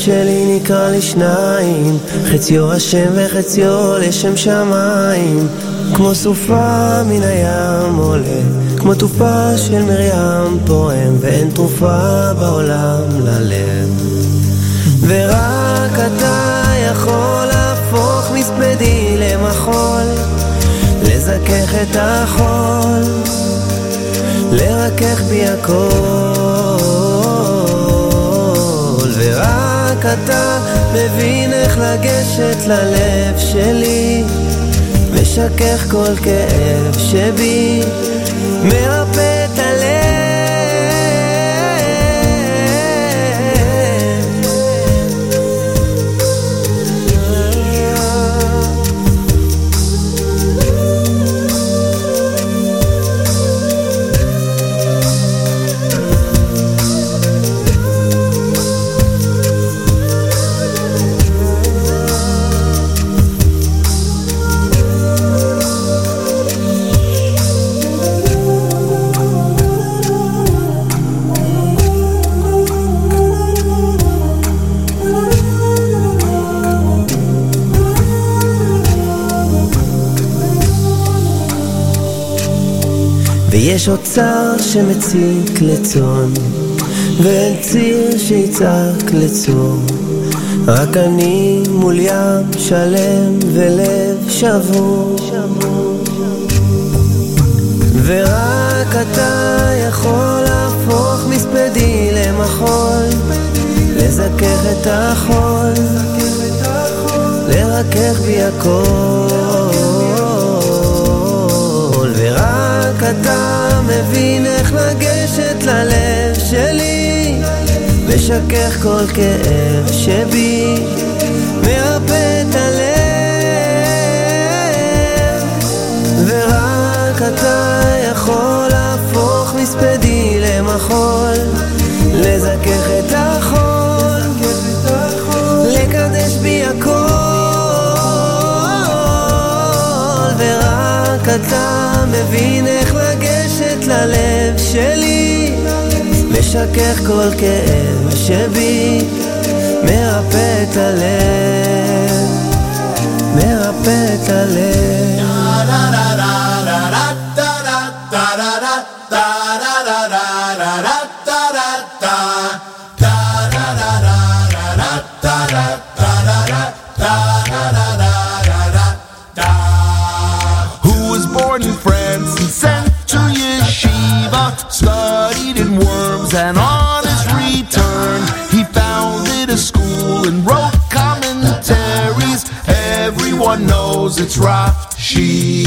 שלי נקרע לשניים, חציו השם וחציו לשם שמיים. כמו סופה מן הים עולה, כמו תופה של מרים פועם, ואין תרופה בעולם ללב. ורק אתה יכול להפוך מספדי למחול, לזכך את החול, לרכך בי הכל. ורק אתה מבין איך לגשת ללב שלי, משכך כל כאב שבי, מרפא ויש אוצר שמציק לצאן, ואין ציר שיצעק לצור. רק אני מול ים שלם ולב שבור. ורק אתה יכול להפוך מספדי למחול, לזכך את החול, לרכך בי הכל. מבין איך לגשת ללב שלי, משכך כל כאב שבי, מרפא את הלב. ורק אתה יכול להפוך מספדי למחול, לזכך את החול, לקדש בי הכל. ורק אתה מבין איך לגשת ללב שלי, משכך כל כאב שבי, מרפא את הלב, מרפא את הלב.
Knows it's Rashi.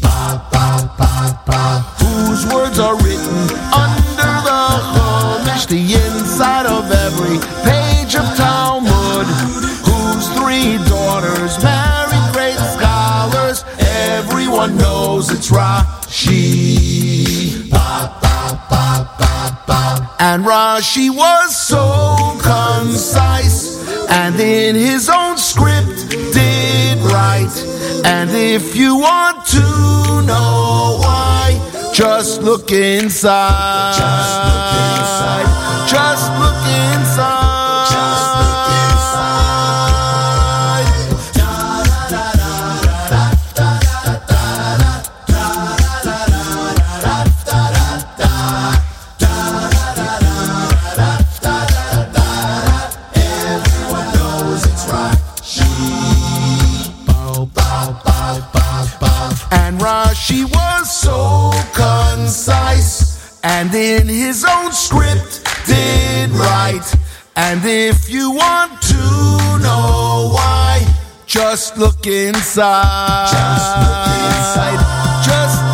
Ba, ba, ba, ba.
Whose words are written under the Chumash, the inside of every page of Talmud, whose three daughters married great scholars. Everyone knows it's Rashi. Ba, ba, ba, ba, ba. And Rashi was so concise, and in his own script write. And if you want to know why, just look inside. Just look inside. Just look and in his own script did write. And if you want to know why, just look inside. Just look inside. Just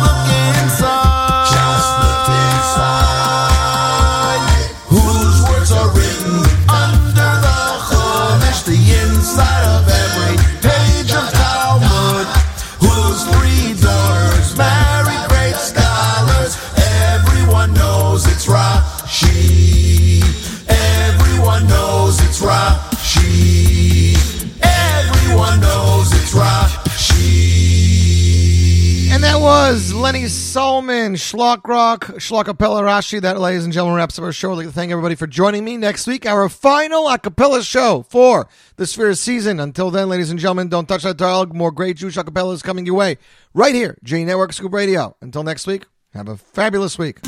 was Lenny Solomon, Shlock Rock, Shlockapella Rashi. That, ladies and gentlemen, wraps up our show. I'd like to thank everybody for joining me next week. Our final a cappella show for the Sefira season. Until then, ladies and gentlemen, don't touch that dial. More great Jewish a cappella is coming your way right here, J Network Scoop Radio. Until next week, have a fabulous week.